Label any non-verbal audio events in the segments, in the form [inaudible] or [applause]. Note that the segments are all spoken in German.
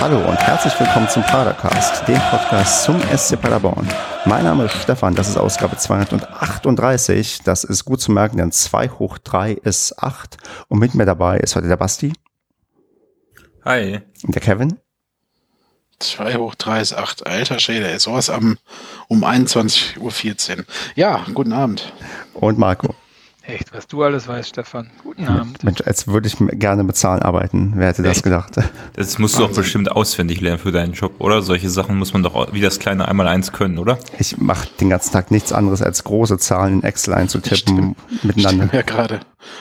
Hallo und herzlich willkommen zum Padercast, dem Podcast zum SC Paderborn. Mein Name ist Stefan, das ist Ausgabe 238. Das ist gut zu merken, denn 2 hoch 3 ist 8. Und mit mir dabei ist heute der Basti. Hi. Und der Kevin. 2 hoch 3 ist 8. Alter Schäde, ist sowas am, um 21.14 Uhr. Ja, guten Abend. Und Marco. Echt, was du alles weißt, Stefan. Guten Abend. Mensch, als würde ich gerne mit Zahlen arbeiten. Wer hätte das gedacht? Das musst du auch bestimmt auswendig lernen für deinen Job, oder? Solche Sachen muss man doch wie das kleine Einmal-Eins können, oder? Ich mache den ganzen Tag nichts anderes, als große Zahlen in Excel einzutippen Stimmt. miteinander. Ich mir gerade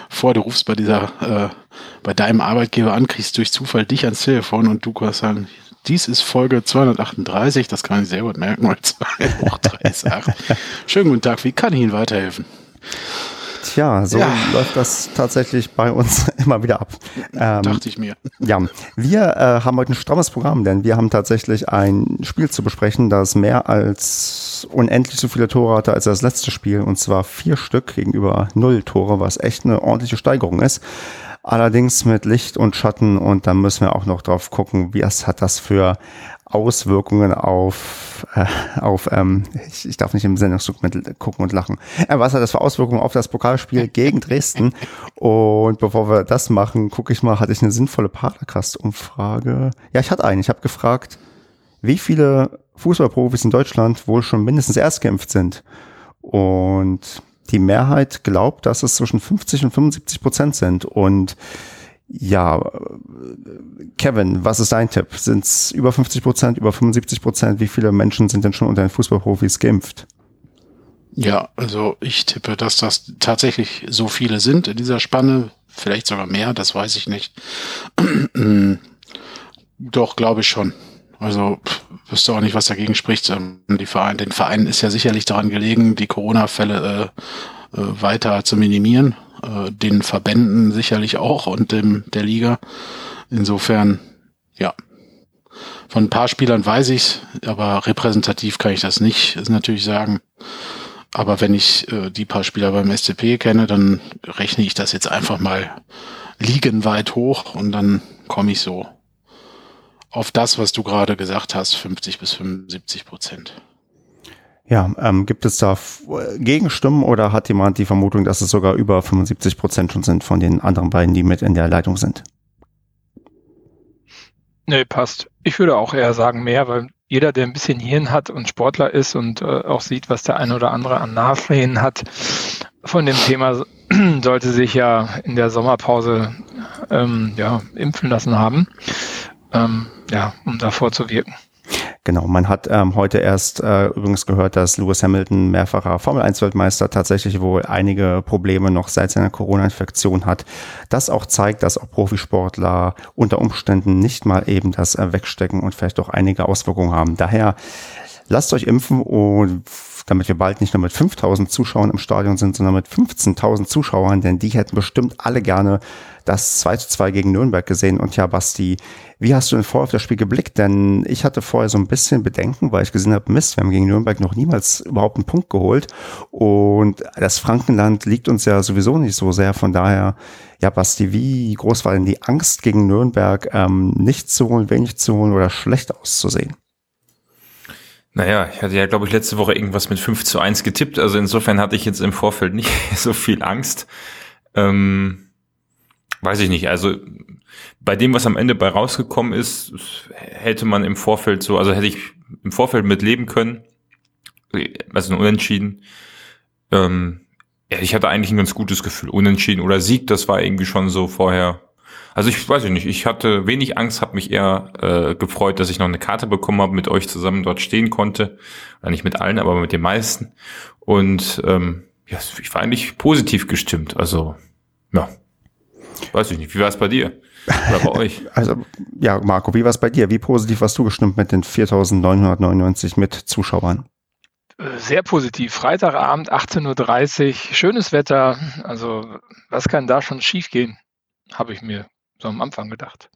vor, du rufst bei dieser, äh, bei deinem Arbeitgeber an, kriegst durch Zufall dich ans Telefon und du kannst sagen, dies ist Folge 238, das kann ich sehr gut merken, weil 2 hoch 3 ist 8. Schönen guten Tag, wie kann ich Ihnen weiterhelfen? Tja, so Ja. läuft das tatsächlich bei uns [laughs] immer wieder ab. Ähm, Dachte ich mir. Ja, wir äh, haben heute ein strammes Programm, denn wir haben tatsächlich ein Spiel zu besprechen, das mehr als unendlich so viele Tore hatte als das letzte Spiel, und zwar vier Stück gegenüber null Tore, was echt eine ordentliche Steigerung ist. Allerdings mit Licht und Schatten und dann müssen wir auch noch drauf gucken, wie es hat das für Auswirkungen auf, äh, auf ähm, ich, ich darf nicht im Sendungsdokument gucken und lachen. Äh, was hat das für Auswirkungen auf das Pokalspiel [laughs] gegen Dresden? Und bevor wir das machen, gucke ich mal, hatte ich eine sinnvolle Padercast-Umfrage? Ja, ich hatte eine. Ich habe gefragt, wie viele Fußballprofis in Deutschland wohl schon mindestens erst geimpft sind. Und die Mehrheit glaubt, dass es zwischen 50 und 75 Prozent sind. Und ja, Kevin, was ist dein Tipp? Sind es über 50 Prozent, über 75 Prozent? Wie viele Menschen sind denn schon unter den Fußballprofis geimpft? Ja, also ich tippe, dass das tatsächlich so viele sind in dieser Spanne. Vielleicht sogar mehr, das weiß ich nicht. [clears throat] Doch, glaube ich schon. Also pff, wüsste auch nicht, was dagegen spricht. Ähm, Die Verein, den Vereinen ist ja sicherlich daran gelegen, die Corona-Fälle äh, äh, weiter zu minimieren. Äh, den Verbänden sicherlich auch und dem der Liga. Insofern, ja. Von ein paar Spielern weiß ich's, aber repräsentativ kann ich das nicht, ist natürlich sagen. Aber wenn ich äh, die paar Spieler beim SCP kenne, dann rechne ich das jetzt einfach mal liegenweit hoch und dann komme ich so auf das, was du gerade gesagt hast, 50 bis 75 Prozent. Ja, ähm, gibt es da F- Gegenstimmen oder hat jemand die Vermutung, dass es sogar über 75 Prozent schon sind von den anderen beiden, die mit in der Leitung sind? Nee, passt. Ich würde auch eher sagen mehr, weil jeder, der ein bisschen Hirn hat und Sportler ist und äh, auch sieht, was der eine oder andere an Nachwehen hat von dem Thema, [clears throat] sollte sich ja in der Sommerpause ähm, ja, impfen lassen haben, ähm, ja, um davor zu wirken. Genau, man hat ähm, heute erst äh, übrigens gehört, dass Lewis Hamilton, mehrfacher Formel-1-Weltmeister, tatsächlich wohl einige Probleme noch seit seiner Corona-Infektion hat. Das auch zeigt, dass auch Profisportler unter Umständen nicht mal eben das äh, wegstecken und vielleicht auch einige Auswirkungen haben. Daher lasst euch impfen und damit wir bald nicht nur mit 5000 Zuschauern im Stadion sind, sondern mit 15.000 Zuschauern, denn die hätten bestimmt alle gerne das 2 zu 2 gegen Nürnberg gesehen. Und ja, Basti, wie hast du denn vorher auf das Spiel geblickt? Denn ich hatte vorher so ein bisschen Bedenken, weil ich gesehen habe, Mist, wir haben gegen Nürnberg noch niemals überhaupt einen Punkt geholt. Und das Frankenland liegt uns ja sowieso nicht so sehr. Von daher, ja, Basti, wie groß war denn die Angst gegen Nürnberg, ähm, nichts zu holen, wenig zu holen oder schlecht auszusehen? Naja, ich hatte ja, glaube ich, letzte Woche irgendwas mit 5 zu 1 getippt. Also insofern hatte ich jetzt im Vorfeld nicht [laughs] so viel Angst. Ähm, weiß ich nicht. Also bei dem, was am Ende bei rausgekommen ist, hätte man im Vorfeld so, also hätte ich im Vorfeld mit leben können. Also ein Unentschieden. Ähm, ich hatte eigentlich ein ganz gutes Gefühl. Unentschieden oder Sieg, das war irgendwie schon so vorher. Also ich weiß nicht, ich hatte wenig Angst, habe mich eher äh, gefreut, dass ich noch eine Karte bekommen habe, mit euch zusammen dort stehen konnte. Oder nicht mit allen, aber mit den meisten. Und ähm, ja, ich war eigentlich positiv gestimmt. Also, ja. Weiß ich nicht. Wie war es bei dir? Oder bei euch? [laughs] Also, ja, Marco, wie war es bei dir? Wie positiv warst du gestimmt mit den 4.999 mit Zuschauern? Sehr positiv. Freitagabend, 18.30 Uhr, schönes Wetter. Also, was kann da schon schiefgehen? Habe ich mir so am Anfang gedacht.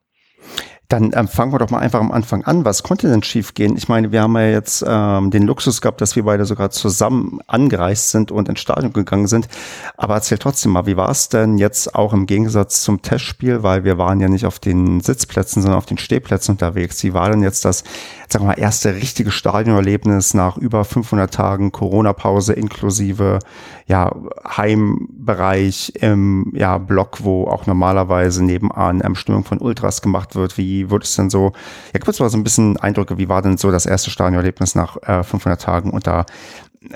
Dann ähm, fangen wir doch mal einfach am Anfang an. Was konnte denn schiefgehen? Ich meine, wir haben ja jetzt ähm, den Luxus gehabt, dass wir beide sogar zusammen angereist sind und ins Stadion gegangen sind. Aber erzähl trotzdem mal, wie war es denn jetzt auch im Gegensatz zum Testspiel, weil wir waren ja nicht auf den Sitzplätzen, sondern auf den Stehplätzen unterwegs. Wie war denn jetzt das, sagen wir mal, erste richtige Stadionerlebnis nach über 500 Tagen Corona-Pause inklusive ja, Heimbereich im ja, Block, wo auch normalerweise nebenan ähm, Stimmung von Ultras gemacht wird? Wie wird es denn so? Ja, kurz mal so ein bisschen Eindrücke. Wie war denn so das erste Stadionerlebnis nach äh, 500 Tagen unter,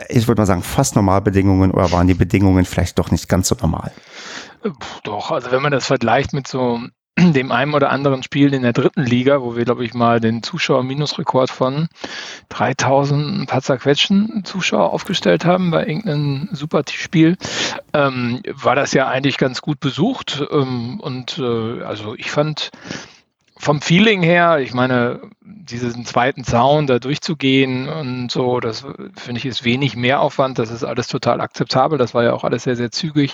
ich würde mal sagen, fast Normalbedingungen oder waren die Bedingungen vielleicht doch nicht ganz so normal? Doch, also wenn man das vergleicht mit so [clears throat] dem einen oder anderen Spiel in der dritten Liga, wo wir, glaube ich, mal den Zuschauer-Minusrekord von 3000 ein paar zerquetschen Zuschauer aufgestellt haben bei irgendeinem Super-Spiel, ähm, war das ja eigentlich ganz gut besucht. Ähm, und äh, also ich fand, vom Feeling her, ich meine, diesen zweiten Zaun da durchzugehen und so, das finde ich ist wenig Mehraufwand. Das ist alles total akzeptabel. Das war ja auch alles sehr, sehr zügig.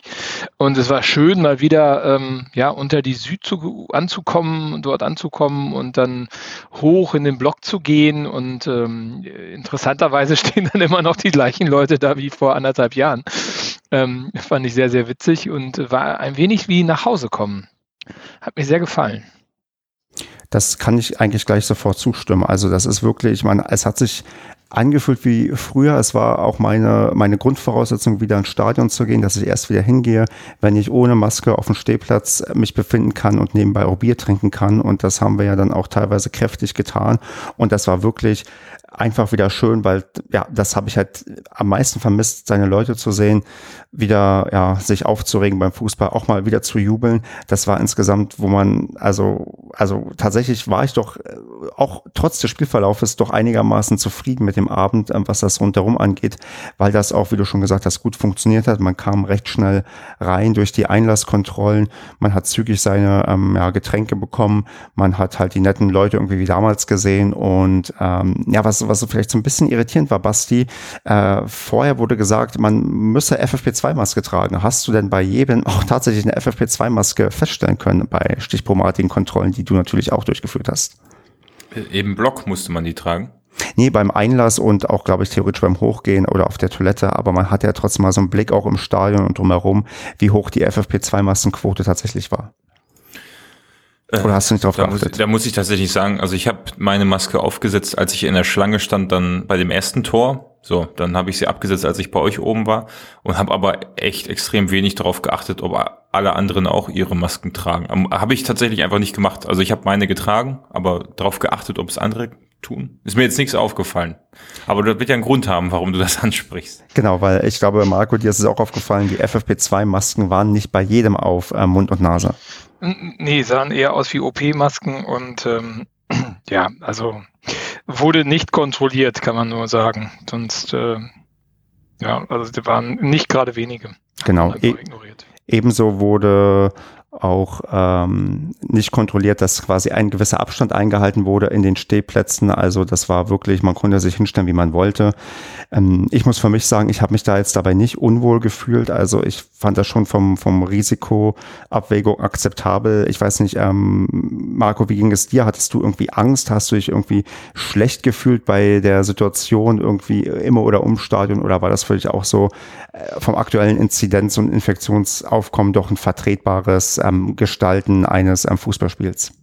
Und es war schön, mal wieder ähm, ja unter die Süd zu, anzukommen, dort anzukommen und dann hoch in den Block zu gehen. Und ähm, interessanterweise [laughs] stehen dann immer noch die gleichen Leute da wie vor anderthalb Jahren. Ähm, fand ich sehr, sehr witzig und war ein wenig wie nach Hause kommen. Hat mir sehr gefallen. Das kann ich eigentlich gleich sofort zustimmen. Also das ist wirklich, ich meine, es hat sich angefühlt wie früher. Es war auch meine, meine Grundvoraussetzung, wieder ins Stadion zu gehen, dass ich erst wieder hingehe, wenn ich ohne Maske auf dem Stehplatz mich befinden kann und nebenbei auch Bier trinken kann. Und das haben wir ja dann auch teilweise kräftig getan. Und das war wirklich einfach wieder schön, weil ja, das habe ich halt am meisten vermisst, seine Leute zu sehen, wieder ja, sich aufzuregen beim Fußball, auch mal wieder zu jubeln. Das war insgesamt, wo man, also, also tatsächlich war ich doch äh, auch trotz des Spielverlaufes doch einigermaßen zufrieden mit dem Abend, äh, was das rundherum angeht, weil das auch, wie du schon gesagt hast, gut funktioniert hat. Man kam recht schnell rein durch die Einlasskontrollen, man hat zügig seine ähm, ja, Getränke bekommen, man hat halt die netten Leute irgendwie wie damals gesehen und ähm, ja, was was, so vielleicht so ein bisschen irritierend war, Basti. Äh, vorher wurde gesagt, man müsse FFP2-Maske tragen. Hast du denn bei jedem [laughs] auch tatsächlich eine FFP2-Maske feststellen können bei stichprobenartigen Kontrollen, die du natürlich auch durchgeführt hast? Im Block musste man die tragen? Nee, beim Einlass und auch, glaube ich, theoretisch beim Hochgehen oder auf der Toilette. Aber man hat ja trotzdem mal so einen Blick auch im Stadion und drumherum, wie hoch die FFP2-Maskenquote tatsächlich war. Oder hast du nicht drauf da geachtet? Muss, da muss ich tatsächlich sagen, also ich habe meine Maske aufgesetzt, als ich in der Schlange stand, dann bei dem ersten Tor. So, dann habe ich sie abgesetzt, als ich bei euch oben war und habe aber echt extrem wenig darauf geachtet, ob alle anderen auch ihre Masken tragen. Habe ich tatsächlich einfach nicht gemacht. Also ich habe meine getragen, aber darauf geachtet, ob es andere tun. Ist mir jetzt nichts aufgefallen. Aber das wird ja einen Grund haben, warum du das [laughs] ansprichst. Genau, weil ich glaube, Marco, dir ist es auch aufgefallen, die FFP2-Masken waren nicht bei jedem auf äh, Mund und Nase. Nee, sahen eher aus wie OP-Masken und ähm, [clears throat] ja, also wurde nicht kontrolliert, kann man nur sagen. Sonst, äh, ja, also die waren nicht gerade wenige. Genau. E ebenso wurde auch ähm, nicht kontrolliert, dass quasi ein gewisser Abstand eingehalten wurde in den Stehplätzen. Also das war wirklich, man konnte sich hinstellen, wie man wollte. Ähm, ich muss für mich sagen, ich habe mich da jetzt dabei nicht unwohl gefühlt. Also ich fand das schon vom, vom Risikoabwägung akzeptabel. Ich weiß nicht, ähm, Marco, wie ging es dir? Hattest du irgendwie Angst? Hast du dich irgendwie schlecht gefühlt bei der Situation irgendwie immer oder um Stadion? Oder war das für dich auch so äh, vom aktuellen Inzidenz- und Infektionsaufkommen doch ein vertretbares ähm, Gestalten eines ähm, Fußballspiels?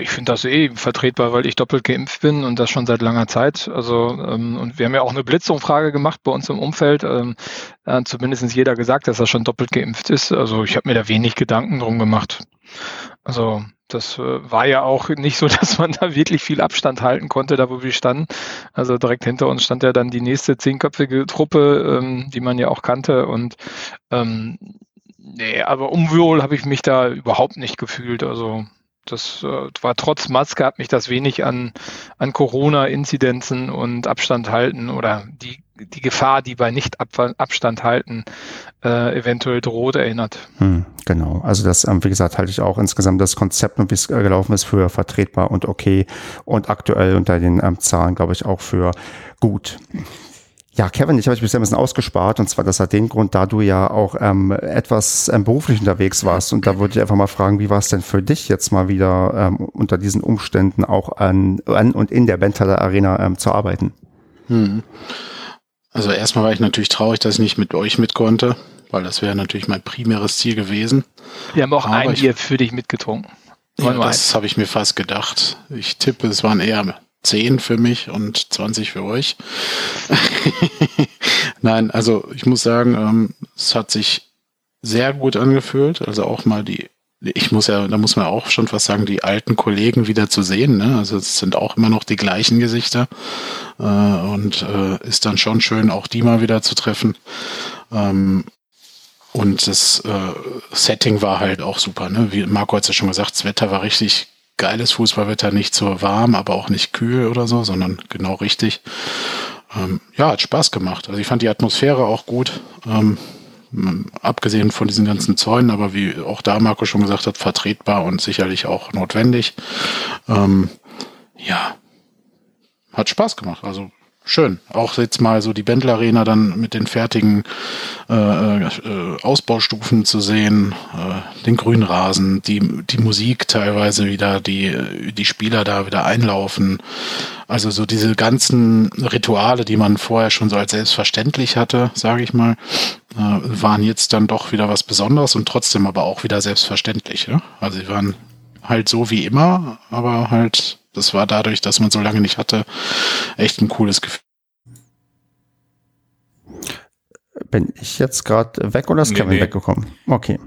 Ich finde das eh vertretbar, weil ich doppelt geimpft bin und das schon seit langer Zeit. Also ähm, und wir haben ja auch eine Blitzumfrage gemacht bei uns im Umfeld. Ähm, äh, zumindest jeder gesagt, dass er schon doppelt geimpft ist. Also ich habe mir da wenig Gedanken drum gemacht. Also das äh, war ja auch [laughs] nicht so, dass man da wirklich viel Abstand halten konnte, da wo wir standen. Also direkt hinter uns stand ja dann die nächste zehnköpfige Truppe, ähm, die man ja auch kannte. Und ähm, nee, aber unwohl habe ich mich da überhaupt nicht gefühlt. Also das äh, war trotz Maske hat mich das wenig an, an Corona-Inzidenzen und Abstand halten oder die, die Gefahr, die bei Nicht-Abstand halten äh, eventuell droht, erinnert. Hm, genau. Also das, ähm, wie gesagt, halte ich auch insgesamt das Konzept und wie es äh, gelaufen ist für vertretbar und okay und aktuell unter den ähm, Zahlen, glaube ich, auch für gut. Ja, Kevin, ich habe mich bisher ein bisschen ausgespart und zwar das hat den Grund, da du ja auch ähm, etwas ähm, beruflich unterwegs warst und da würde ich einfach mal fragen, wie war es denn für dich jetzt mal wieder ähm, unter diesen Umständen auch an, an und in der Benthaler Arena ähm, zu arbeiten? Hm. Also erstmal war ich natürlich traurig, dass ich nicht mit euch mit konnte, weil das wäre natürlich mein primäres Ziel gewesen. Wir haben auch Aber ein Bier für dich mitgetrunken. Ja, das habe ich mir fast gedacht. Ich tippe, es waren eher 10 für mich und 20 für euch. [laughs] Nein, also ich muss sagen, ähm, es hat sich sehr gut angefühlt. Also auch mal die, ich muss ja, da muss man auch schon fast sagen, die alten Kollegen wieder zu sehen. Ne? Also es sind auch immer noch die gleichen Gesichter. Äh, und äh, ist dann schon schön, auch die mal wieder zu treffen. Ähm, und das äh, Setting war halt auch super. Ne? Wie Marco hat es ja schon gesagt, das Wetter war richtig geiles Fußballwetter, nicht so warm, aber auch nicht kühl oder so, sondern genau richtig. Ähm, ja, hat Spaß gemacht. Also ich fand die Atmosphäre auch gut. Ähm, abgesehen von diesen ganzen Zäunen, aber wie auch da Marco schon gesagt hat, vertretbar und sicherlich auch notwendig. Ähm, ja, hat Spaß gemacht. Also schön. Auch jetzt mal so die Bändler Arena dann mit den fertigen äh, äh, Ausbaustufen zu sehen, äh, den Grünrasen, die, die Musik teilweise wieder, die, die Spieler da wieder einlaufen. Also so diese ganzen Rituale, die man vorher schon so als selbstverständlich hatte, sage ich mal, äh, waren jetzt dann doch wieder was Besonderes und trotzdem aber auch wieder selbstverständlich. Ja? Also sie waren halt so wie immer, aber halt das war dadurch, dass man so lange nicht hatte, echt ein cooles Gefühl. Bin ich jetzt gerade weg oder ist nee, Kevin nee. weggekommen? Okay.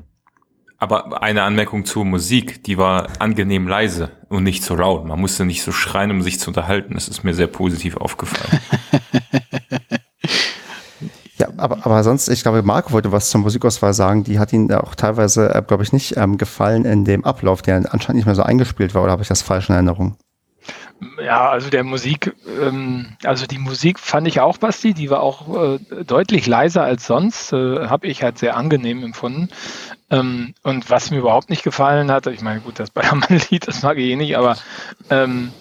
Aber eine Anmerkung zur Musik, die war angenehm leise und nicht so laut. Man musste nicht so schreien, um sich zu unterhalten. Das ist mir sehr positiv aufgefallen. [laughs] ja, aber, aber sonst, ich glaube, Marco wollte was zur Musikauswahl sagen. Die hat ihn auch teilweise, äh, glaube ich, nicht ähm, gefallen in dem Ablauf, der anscheinend nicht mehr so eingespielt war. Oder habe ich das falsch in Erinnerung? Ja, also der Musik, ähm, also die Musik fand ich auch, Basti, die war auch äh, deutlich leiser als sonst, äh, habe ich halt sehr angenehm empfunden. Ähm, und was mir überhaupt nicht gefallen hat, ich meine, gut, das Bayermann-Lied, das mag ich eh nicht, aber ähm,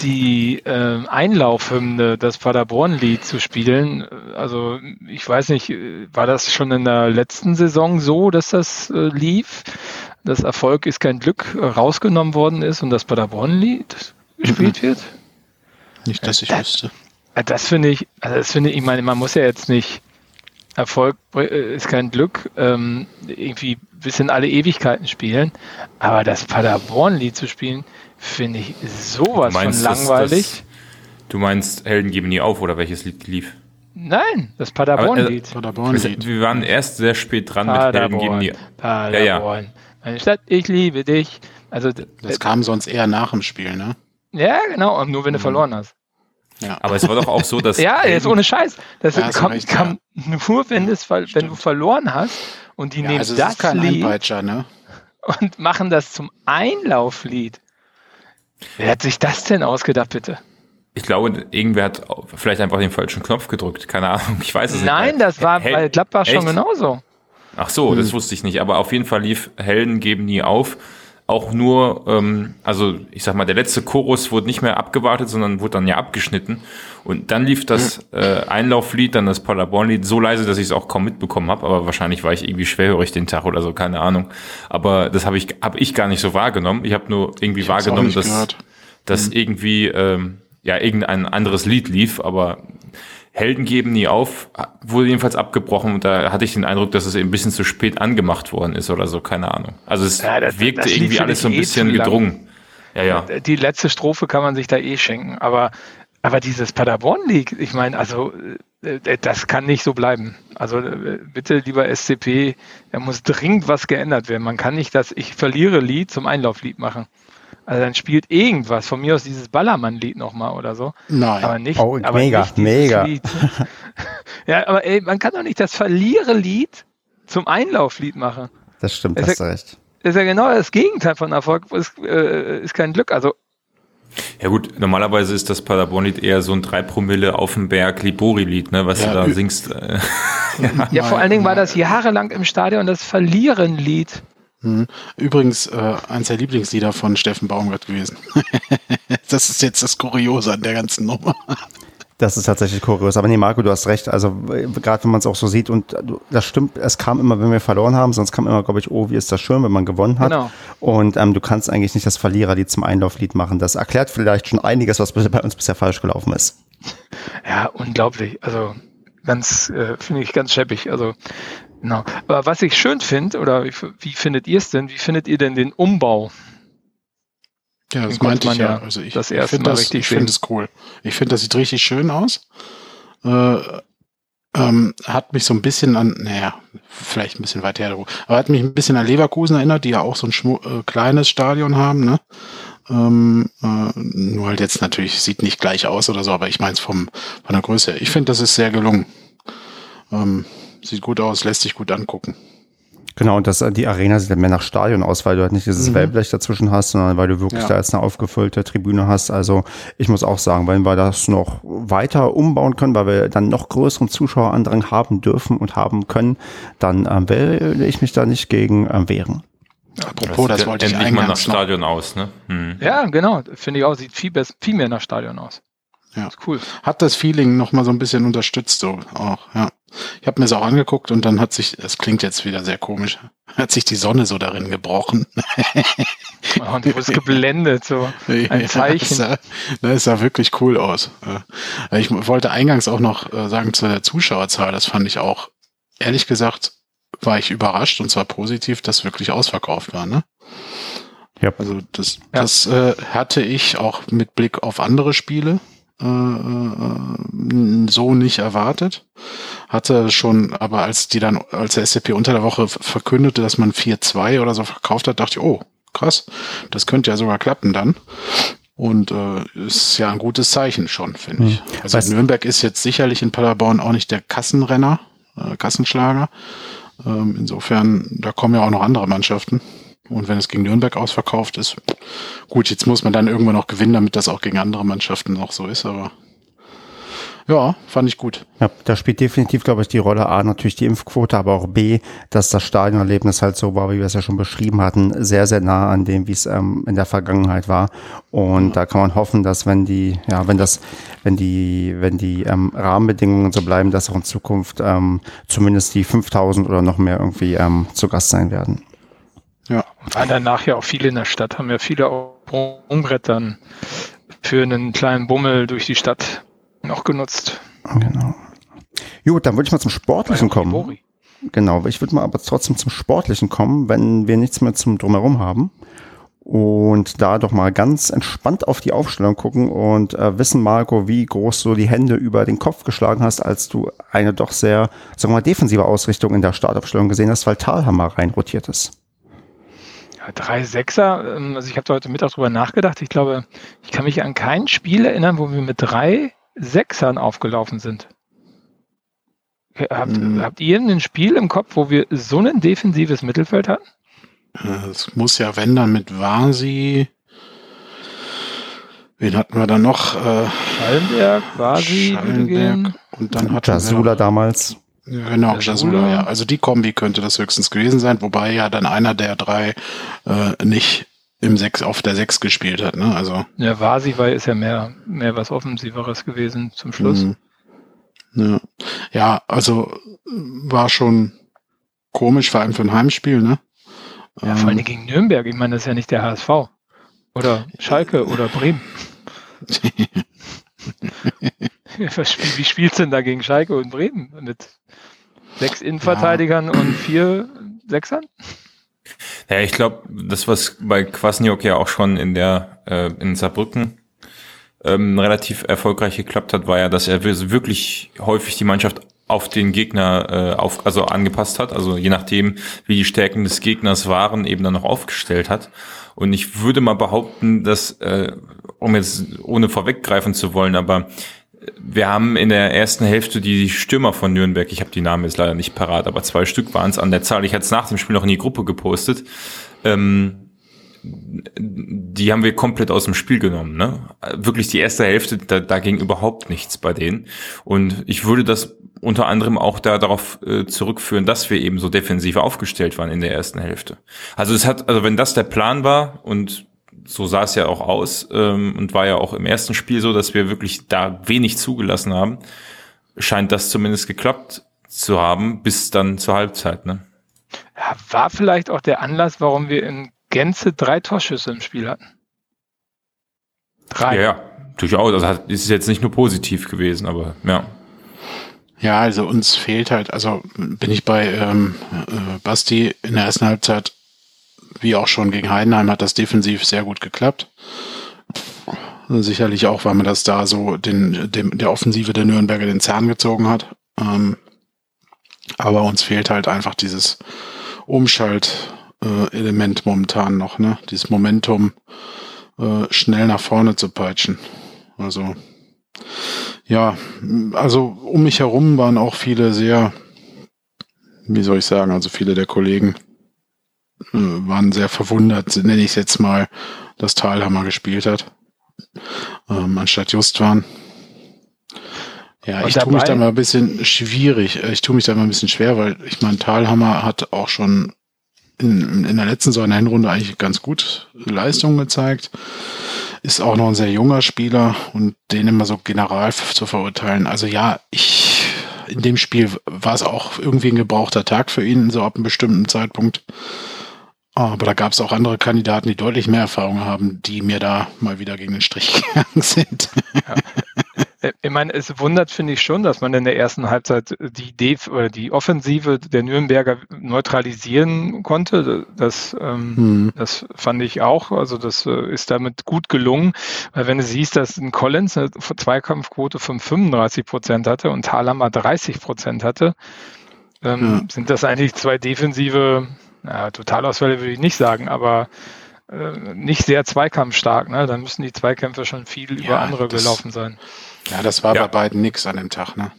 die äh, Einlaufhymne, das Paderborn-Lied zu spielen, äh, also ich weiß nicht, äh, war das schon in der letzten Saison so, dass das äh, lief? Dass Erfolg ist kein Glück rausgenommen worden ist und das Paderborn-Lied gespielt mhm. wird? Nicht, dass ich das, wüsste. Das finde ich, also das finde ich, ich meine, man muss ja jetzt nicht Erfolg äh, ist kein Glück, ähm, irgendwie bis in alle Ewigkeiten spielen, aber das Paderborn-Lied zu spielen, finde ich sowas von langweilig. Das, du meinst, Helden geben nie auf oder welches Lied lief? Nein, das Paderborn-Lied. Äh, Paderborn wir waren erst sehr spät dran Paderborn, mit Helden geben nie auf. Paderborn. Ja, ja. Meine Stadt, ich liebe dich. Also, das kam sonst eher nach dem Spiel, ne? Ja, genau, und nur wenn du mhm. verloren hast. Ja. Aber es war doch auch so, dass. [laughs] ja, jetzt ohne Scheiß. Das ja, kam, recht, kam ja. nur, wenn, das, wenn du verloren hast und die ja, nehmen also das, Lied ne? und machen das zum Einlauflied. Wer hat sich das denn ausgedacht, bitte? Ich glaube, irgendwer hat vielleicht einfach den falschen Knopf gedrückt. Keine Ahnung, ich weiß es Nein, nicht. Nein, das war bei Gladbach schon genauso. Ach so, hm. das wusste ich nicht. Aber auf jeden Fall lief Helden geben nie auf. Auch nur, ähm, also ich sag mal, der letzte Chorus wurde nicht mehr abgewartet, sondern wurde dann ja abgeschnitten. Und dann lief das äh, Einlauflied, dann das Paderborn-Lied so leise, dass ich es auch kaum mitbekommen habe. Aber wahrscheinlich war ich irgendwie schwerhörig den Tag oder so, keine Ahnung. Aber das habe ich, hab ich gar nicht so wahrgenommen. Ich habe nur irgendwie ich wahrgenommen, dass, dass mhm. irgendwie ähm, ja irgendein anderes Lied lief, aber Helden geben nie auf, wurde jedenfalls abgebrochen und da hatte ich den Eindruck, dass es eben ein bisschen zu spät angemacht worden ist oder so, keine Ahnung. Also es ja, das, wirkte das irgendwie alles so ein eh bisschen gedrungen. Ja, ja. Die letzte Strophe kann man sich da eh schenken, aber, aber dieses Paderborn-Lied, ich meine, also äh, äh, das kann nicht so bleiben. Also äh, bitte, lieber SCP, da muss dringend was geändert werden. Man kann nicht das Ich verliere Lied zum Einlauflied machen. Also dann spielt irgendwas, von mir aus dieses Ballermann-Lied nochmal oder so. Nein. Aber nicht, oh, aber mega, nicht mega. Lied. [laughs] ja, aber ey, man kann doch nicht das Verliere-Lied zum Einlauflied machen. Das stimmt, das hast du recht. Das ist ja genau das Gegenteil von Erfolg, ist, äh, ist kein Glück. Also ja gut, normalerweise ist das Paderborn-Lied eher so ein 3 Promille auf dem Berg Libori-Lied, ne, was ja, du da singst. Äh, [laughs] ja. ja, vor allen Dingen war das jahrelang im Stadion das Verlieren-Lied. Mhm. Übrigens äh, eins der Lieblingslieder von Steffen Baumgart gewesen. [laughs] das ist jetzt das Kuriose an der ganzen Nummer. Das ist tatsächlich kurios. Aber nee, Marco, du hast recht. Also gerade wenn man es auch so sieht und das stimmt, es kam immer, wenn wir verloren haben, sonst kam immer, glaube ich, oh, wie ist das schön, wenn man gewonnen hat. Genau. Und ähm, du kannst eigentlich nicht das Verliererlied zum Einlauflied machen. Das erklärt vielleicht schon einiges, was bei uns bisher falsch gelaufen ist. Ja, unglaublich. Also ganz, äh, finde ich ganz scheppig. Also genau. Aber was ich schön finde, oder wie, findet ihr es denn? Wie findet ihr denn den Umbau? Ja, das meinte ich ja. Also ich, das ich finde das, ich find das cool. Ich finde, das sieht richtig schön aus. Äh, ähm, hat mich so ein bisschen an, naja, vielleicht ein bisschen weit her, aber hat mich ein bisschen an Leverkusen erinnert, die ja auch so ein Schmu äh, kleines Stadion haben, ne? Ähm, äh, nur halt jetzt natürlich sieht nicht gleich aus oder so, aber ich meine es vom von der Größe. Ich finde, das ist sehr gelungen. Ähm, sieht gut aus, lässt sich gut angucken. Genau, und das, die Arena sieht mehr nach Stadion aus, weil du halt nicht dieses mhm. Wellblech dazwischen hast, sondern weil du wirklich ja. da jetzt eine aufgefüllte Tribüne hast. Also ich muss auch sagen, wenn wir das noch weiter umbauen können, weil wir dann noch größeren Zuschauerandrang haben dürfen und haben können, dann äh, werde ich mich da nicht gegen äh, wehren. Apropos, das, das wollte ich eigentlich mal nach Stadion noch. aus, ne? Hm. Ja, genau. Finde ich auch. Sieht viel, besser, viel mehr nach Stadion aus. Ja. Ist cool. Hat das Feeling noch mal so ein bisschen unterstützt, so auch, ja. Ich habe mir es auch angeguckt und dann hat sich, es klingt jetzt wieder sehr komisch, hat sich die Sonne so darin gebrochen. [laughs] Und du bist geblendet, so ein Zeichen. Ja, das, sah, wirklich cool aus. Ich wollte eingangs auch noch äh, sagen zu der Zuschauerzahl, das fand ich auch, ehrlich gesagt, war ich überrascht und zwar positiv, dass wirklich ausverkauft war. Ne? Ja. Also das, ja. das äh, hatte ich auch mit Blick auf andere Spiele äh, äh, so nicht erwartet. Hatte schon, aber als die dann, als der SCP unter der Woche verkündete, dass man 4-2 oder so verkauft hat, dachte ich, oh, krass, das könnte ja sogar klappen dann. Und äh, ist ja ein gutes Zeichen schon, finde ich. Hm. Also Was? Nürnberg ist jetzt sicherlich in Paderborn auch nicht der Kassenrenner, äh, Kassenschlager. Ähm, insofern, da kommen ja auch noch andere Mannschaften. Und wenn es gegen Nürnberg ausverkauft ist, gut, jetzt muss man dann irgendwann noch gewinnen, damit das auch gegen andere Mannschaften noch so ist, aber ja, fand ich gut. Ja, da spielt definitiv, glaube ich, die Rolle A, natürlich die Impfquote, aber auch B, dass das Stadionerlebnis halt so war, wie wir es ja schon beschrieben hatten, sehr, sehr nah an dem, wie es ähm, in der Vergangenheit war. Und ja. da kann man hoffen, dass wenn die, ja, wenn das, wenn die, wenn die ähm, Rahmenbedingungen so bleiben, dass auch in Zukunft ähm, zumindest die 5000 oder noch mehr irgendwie ähm, zu Gast sein werden. Ja. Waren danach ja auch viele in der Stadt, haben ja viele auch Umbrettern für einen kleinen Bummel durch die Stadt noch genutzt. Genau. Gut, dann würde ich mal zum Sportlichen kommen. Genau, ich würde mal aber trotzdem zum Sportlichen kommen, wenn wir nichts mehr zum Drumherum haben. Und da doch mal ganz entspannt auf die Aufstellung gucken und äh, wissen, Marco, wie groß du die Hände über den Kopf geschlagen hast, als du eine doch sehr, sagen wir mal, defensive Ausrichtung in der Startaufstellung gesehen hast, weil Talhammer reinrotiert ist. Ja, drei Sechser, ähm, also ich habe heute Mittag drüber nachgedacht. Ich glaube, ich kann mich an kein Spiel erinnern, wo wir mit drei Sechsern aufgelaufen sind. Habt, hm. habt ihr ein Spiel im Kopf, wo wir so ein defensives Mittelfeld hatten? Es muss ja, wenn dann mit Vasi. Wen hatten wir da noch? Äh, Schallenberg, Vasi, Schallenberg und dann hat Jasula damals. Ja, genau, Jasula, ja. Also die Kombi könnte das höchstens gewesen sein, wobei ja dann einer der drei äh, nicht im Sechs auf der Sechs gespielt hat, ne? Also. Ja, war ist ja mehr, mehr was Offensiveres gewesen zum Schluss. Mhm. Ja. ja, also war schon komisch, vor allem für ein Heimspiel, ne? Ja, vor allem gegen Nürnberg. Ich meine, das ist ja nicht der HSV. Oder Schalke oder Bremen. [laughs] Wie spielst du denn da gegen Schalke und Bremen? Mit sechs Innenverteidigern ja. und vier Sechsern? Ja, ich glaube, das, was bei Kwasniok ja auch schon in der äh, in Saarbrücken ähm, relativ erfolgreich geklappt hat, war ja, dass er wirklich häufig die Mannschaft auf den Gegner äh, auf, also angepasst hat, also je nachdem, wie die Stärken des Gegners waren, eben dann noch aufgestellt hat. Und ich würde mal behaupten, dass, äh, um jetzt ohne vorweggreifen zu wollen, aber wir haben in der ersten Hälfte die Stürmer von Nürnberg, ich habe die Namen jetzt leider nicht parat, aber zwei Stück waren es an der Zahl. Ich hatte es nach dem Spiel noch in die Gruppe gepostet. Ähm, die haben wir komplett aus dem Spiel genommen. Ne? Wirklich die erste Hälfte, da, da ging überhaupt nichts bei denen. Und ich würde das unter anderem auch da darauf äh, zurückführen, dass wir eben so defensiv aufgestellt waren in der ersten Hälfte. Also es hat, also wenn das der Plan war und so sah es ja auch aus ähm, und war ja auch im ersten Spiel so, dass wir wirklich da wenig zugelassen haben. Scheint das zumindest geklappt zu haben, bis dann zur Halbzeit. Ne? Ja, war vielleicht auch der Anlass, warum wir in Gänze drei Torschüsse im Spiel hatten. Drei. Ja, ja durchaus. Also ist jetzt nicht nur positiv gewesen, aber ja. Ja, also uns fehlt halt, also bin ich bei ähm, äh, Basti in der ersten Halbzeit, wie auch schon gegen Heidenheim, hat das defensiv sehr gut geklappt. Sicherlich auch, weil man das da so den, dem, der Offensive der Nürnberger den Zahn gezogen hat. Ähm, aber uns fehlt halt einfach dieses Umschaltelement äh, momentan noch, ne? Dieses Momentum äh, schnell nach vorne zu peitschen. Also ja, also um mich herum waren auch viele sehr, wie soll ich sagen, also viele der Kollegen waren sehr verwundert, nenne ich es jetzt mal, dass Talhammer gespielt hat, ähm, anstatt Justwan. Ja, ich tue mich da mal ein bisschen schwierig. Ich tue mich da mal ein bisschen schwer, weil ich meine, Talhammer hat auch schon in, in der letzten so einer Hinrunde eigentlich ganz gut Leistungen gezeigt. Ist auch noch ein sehr junger Spieler und den immer so general zu verurteilen. Also ja, ich, in dem Spiel war es auch irgendwie ein gebrauchter Tag für ihn, so ab einem bestimmten Zeitpunkt. Aber da gab es auch andere Kandidaten, die deutlich mehr Erfahrung haben, die mir da mal wieder gegen den Strich [laughs] gegangen sind. Ja. Äh, ich meine, es wundert, finde ich schon, dass man in der ersten Halbzeit die Idee oder die Offensive der Nürnberger neutralisieren konnte. Das, ähm, hm. das fand ich auch. Also das äh, ist damit gut gelungen. Weil wenn du siehst, dass ein Collins eine Zweikampfquote von 35 Prozent hatte und Thalhammer 30 Prozent hatte, ähm, ja. sind das eigentlich zwei defensive ja, Totalausfälle würde ich nicht sagen, aber äh, nicht sehr zweikampfstark. Ne? Dann müssen die Zweikämpfe schon viel ja, über andere das, gelaufen sein. Ja, das war ja. bei beiden nix an dem Tag, ne?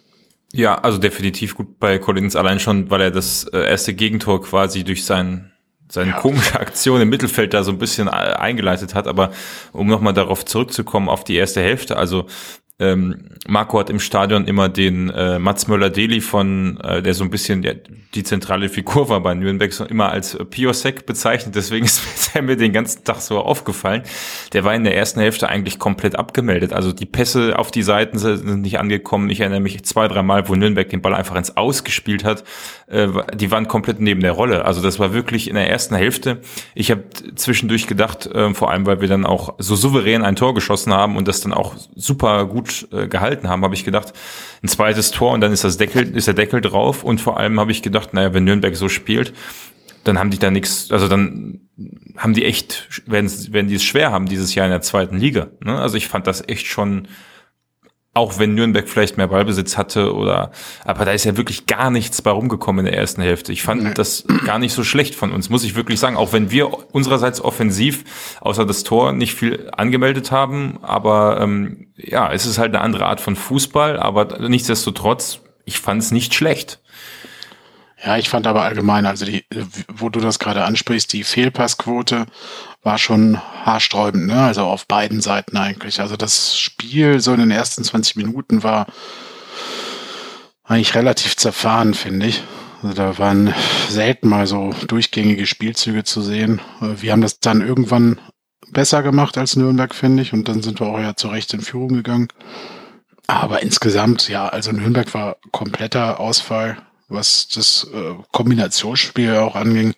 Ja, also definitiv gut bei Collins, allein schon, weil er das äh, erste Gegentor quasi durch sein, seine ja. komische Aktion im Mittelfeld da so ein bisschen äh, eingeleitet hat. Aber um nochmal darauf zurückzukommen, auf die erste Hälfte, also ähm, Marco hat im Stadion immer den äh, Mats Möller-Deli von, äh, der so ein bisschen der, die zentrale Figur war bei Nürnberg, so immer als Piosek bezeichnet. Deswegen [laughs] ist mir den ganzen Tag so aufgefallen. Der war in der ersten Hälfte eigentlich komplett abgemeldet. Also die Pässe auf die Seiten sind nicht angekommen. Ich erinnere mich zwei, drei Mal, wo Nürnberg den Ball einfach ins Ausgespielt hat. Äh, die waren komplett neben der Rolle. Also das war wirklich in der ersten Hälfte. Ich habe zwischendurch gedacht, äh, vor allem, weil wir dann auch so souverän ein Tor geschossen haben und das dann auch super gut gut äh, gehalten haben, habe ich gedacht, ein zweites Tor und dann ist das Deckel, ist der Deckel drauf und vor allem habe ich gedacht, naja, wenn Nürnberg so spielt, dann haben die da nichts, also dann haben die echt, werden, werden die es schwer haben dieses Jahr in der zweiten Liga. Ne? Also ich fand das echt schon auch wenn Nürnberg vielleicht mehr Ballbesitz hatte oder, aber da ist ja wirklich gar nichts bei rumgekommen in der ersten Hälfte. Ich fand nee. das gar nicht so schlecht von uns, muss ich wirklich sagen. Auch wenn wir unsererseits offensiv außer das Tor nicht viel angemeldet haben, aber ähm, ja, es ist halt eine andere Art von Fußball, aber nichtsdestotrotz, ich fand es nicht schlecht. Ja, ich fand aber allgemein, also die, wo du das gerade ansprichst, die Fehlpassquote war schon haarsträubend, ne? Also auf beiden Seiten eigentlich. Also das Spiel so in den ersten 20 Minuten war eigentlich relativ zerfahren, finde ich. Also da waren selten mal so durchgängige Spielzüge zu sehen. Wir haben das dann irgendwann besser gemacht als Nürnberg, finde ich. Und dann sind wir auch ja zu Recht in Führung gegangen. Aber insgesamt, ja, also Nürnberg war kompletter Ausfall was das äh, Kombinationsspiel auch anging.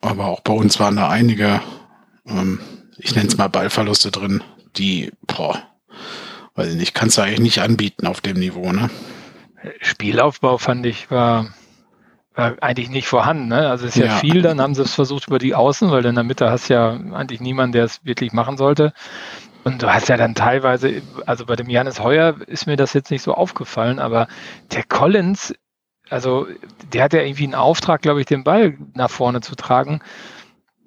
Aber auch bei uns waren da einige, ähm, ich nenne es mal Ballverluste drin, die, boah, weiß ich nicht, kannst du eigentlich nicht anbieten auf dem Niveau, ne? Spielaufbau fand ich war, war eigentlich nicht vorhanden. Ne? Also es ist ja, ja, viel, dann haben sie es versucht über die Außen, weil in der Mitte hast ja eigentlich niemand, der es wirklich machen sollte. Und du hast ja dann teilweise, also bei dem Janis Heuer ist mir das jetzt nicht so aufgefallen, aber der Collins also der hat ja irgendwie einen Auftrag, glaube ich, den Ball nach vorne zu tragen.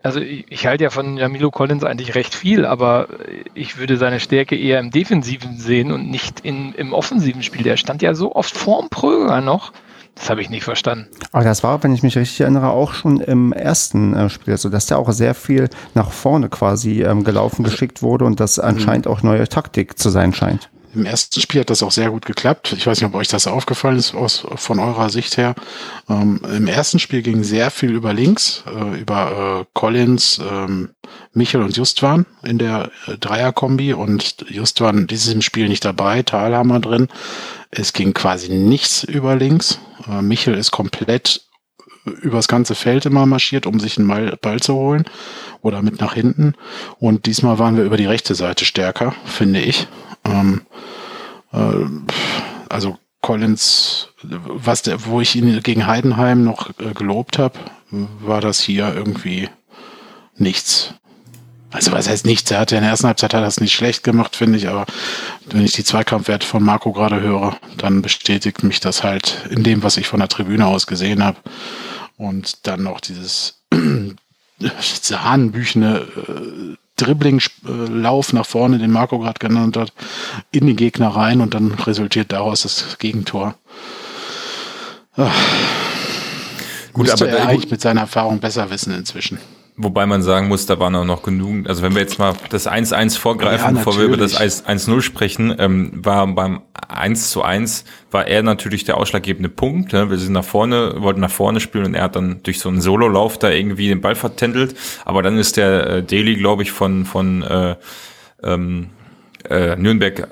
Also ich, ich halte ja von Jamilo Collins eigentlich recht viel, aber ich würde seine Stärke eher im Defensiven sehen und nicht in, im offensiven Spiel. Der stand ja so oft vorm Pröger noch. Das habe ich nicht verstanden. Aber das war, wenn ich mich richtig erinnere, auch schon im ersten äh, Spiel, so also dass der auch sehr viel nach vorne quasi ähm, gelaufen geschickt wurde und das anscheinend auch neue Taktik zu sein scheint. Im ersten Spiel hat das auch sehr gut geklappt. Ich weiß nicht, ob euch das aufgefallen ist aus, von eurer Sicht her. Ähm, Im ersten Spiel ging sehr viel über links, äh, über äh, Collins, ähm, Michel und Justwan in der äh, Dreierkombi und Justwan dieses Spiel nicht dabei, Talhammer drin. Es ging quasi nichts über links. Äh, Michel ist komplett übers ganze Feld immer marschiert, um sich einen Ball zu holen oder mit nach hinten. Und diesmal waren wir über die rechte Seite stärker, finde ich. Ähm, äh, also Collins, was der, wo ich ihn gegen Heidenheim noch äh, gelobt habe, war das hier irgendwie nichts. Also was heißt nichts? Er hatte in der ersten Halbzeit hat das nicht schlecht gemacht, finde ich, aber wenn ich die Zweikampfwerte von Marco gerade höre, dann bestätigt mich das halt in dem, was ich von der Tribüne aus gesehen habe. Und dann noch dieses [clears throat] sahnenbüchene äh, Dribbling-Lauf nach vorne, den Marco gerade genannt hat, in die Gegner rein und dann resultiert daraus das Gegentor. Ach. Gut, Müsste aber er eigentlich mit seiner Erfahrung besser wissen inzwischen. Wobei man sagen muss, da waren auch noch genug, also wenn wir jetzt mal das 1-1 vorgreifen, ja, bevor wir über das 1-0 sprechen, ähm, war beim 1 zu 1 war er natürlich der ausschlaggebende Punkt. Ne? Wir sind nach vorne, wollten nach vorne spielen und er hat dann durch so einen Sololauf da irgendwie den Ball vertändelt. Aber dann ist der äh, Daily, glaube ich, von, von äh, ähm, äh, Nürnberg,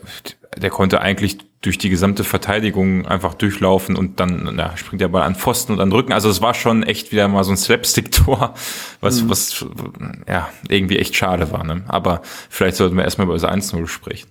der konnte eigentlich durch die gesamte Verteidigung einfach durchlaufen und dann na, springt der Ball an Pfosten und an Rücken. Also es war schon echt wieder mal so ein Slapstick-Tor, was, mhm. was ja irgendwie echt schade war. Ne? Aber vielleicht sollten wir erstmal über das 1-0 sprechen.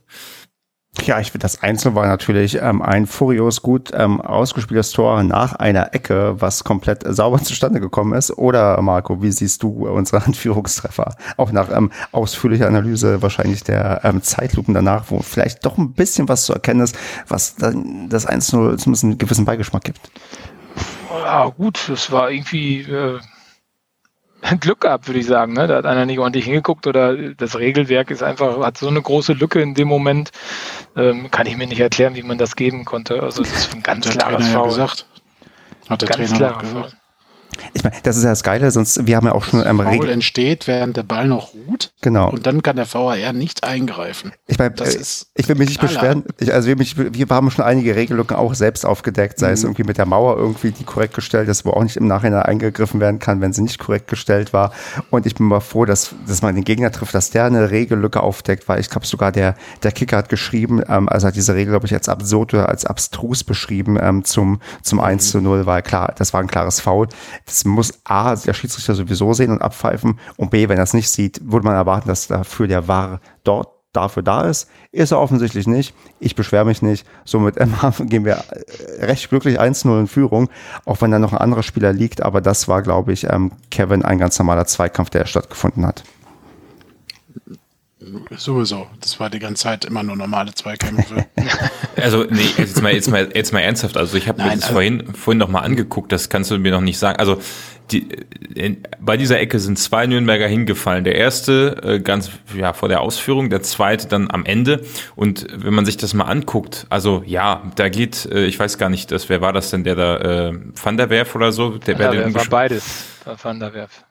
Ja, ich finde, das Einzel war natürlich ähm, ein furios gut ähm, ausgespieltes Tor nach einer Ecke, was komplett sauber zustande gekommen ist. Oder Marco, wie siehst du unsere Anführungstreffer? [laughs] Auch nach ähm, ausführlicher Analyse wahrscheinlich der ähm, Zeitlupen danach, wo vielleicht doch ein bisschen was zu erkennen ist, was dann das 1-0 zumindest einen gewissen Beigeschmack gibt. Ja, gut, es war irgendwie... Äh [laughs] Glück gehabt, würde ich sagen. Ne? Da hat einer nicht ordentlich hingeguckt oder das Regelwerk ist einfach, hat so eine große Lücke in dem Moment. Ähm, kann ich mir nicht erklären, wie man das geben konnte. Also es ist ein ganz klares Foul. Ja gesagt. Hat der ganz Trainer auch gesagt. Ich meine, das ist ja das Geile, sonst, wir haben ja auch schon ähm, Foul entsteht, während der Ball noch ruht. Genau. Und dann kann der VAR nicht eingreifen. Ich meine, das äh, ist ich will mich nicht beschweren. Ich, also wir, mich, wir haben schon einige Regelungen auch selbst aufgedeckt, sei mhm. es irgendwie mit der Mauer irgendwie, die korrekt gestellt ist, wo auch nicht im Nachhinein eingegriffen werden kann, wenn sie nicht korrekt gestellt war. Und ich bin mal froh, dass, dass man den Gegner trifft, dass der eine Regellücke aufdeckt, weil ich glaube sogar der, der Kicker hat geschrieben, ähm, also hat diese Regel, glaube ich, als absurd oder als abstrus beschrieben ähm, zum, zum 1 zu 0, weil klar, das war ein klares Foul. Das muss A, der Schiedsrichter sowieso sehen und abpfeifen und B, wenn er es nicht sieht, würde man erwarten, dass dafür der VAR dort dafür da ist. Ist er offensichtlich nicht. Ich beschwere mich nicht. Somit [laughs] gehen wir äh, recht glücklich 1-0 in Führung, auch wenn da noch ein anderer Spieler liegt. Aber das war, glaube ich, ähm, Kevin ein ganz normaler Zweikampf, der stattgefunden hat. Sowieso. Das war die ganze Zeit immer nur normale Zweikämpfe. [laughs] also, nee, jetzt mal, jetzt mal, jetzt mal ernsthaft. Also, ich habe mir das also, vorhin, vorhin noch mal angeguckt. Das kannst du mir noch nicht sagen. Also, die, in, bei dieser Ecke sind zwei Nürnberger hingefallen. Der erste äh, ganz ja vor der Ausführung, der zweite dann am Ende. Und wenn man sich das mal anguckt, also ja, da geht, äh, ich weiß gar nicht, das, wer war das denn, der da äh, Van der Werf oder so? Der, Van der Werf war beides, Van der Werf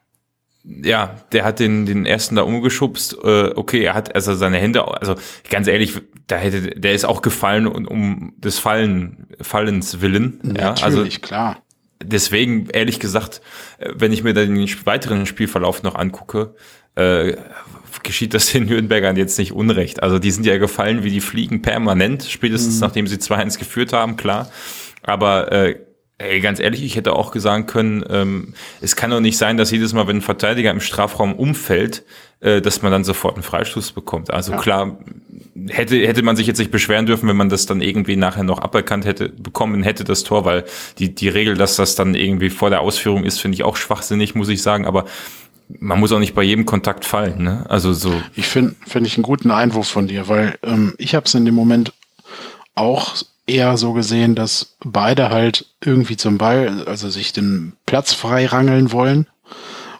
ja, der hat den, den ersten da umgeschubst. Äh, okay, er hat also seine Hände, also ganz ehrlich, da hätte, der ist auch gefallen um, um des Fallen, Fallens willen. Ja, also, klar. Deswegen, ehrlich gesagt, äh, wenn ich mir den weiteren Spielverlauf noch angucke, äh, geschieht das den Nürnbergern jetzt nicht unrecht. Also die sind ja gefallen wie die Fliegen permanent, spätestens mhm. nachdem sie 2-1 geführt haben, klar. Aber äh, Ey, ganz ehrlich, ich hätte auch sagen können, ähm, es kann doch nicht sein, dass jedes Mal, wenn ein Verteidiger im Strafraum umfällt, äh, dass man dann sofort einen Freistoß bekommt. Also ja. klar, hätte, hätte man sich jetzt nicht beschweren dürfen, wenn man das dann irgendwie nachher noch aberkannt hätte, bekommen hätte, das Tor, weil die, die Regel, dass das dann irgendwie vor der Ausführung ist, finde ich auch schwachsinnig, muss ich sagen, aber man muss auch nicht bei jedem Kontakt fallen, ne? Also so. Ich finde, finde ich einen guten Einwurf von dir, weil ähm, ich habe es in dem Moment auch eher so gesehen, dass beide halt irgendwie zum Ball, also sich den Platz frei rangeln wollen.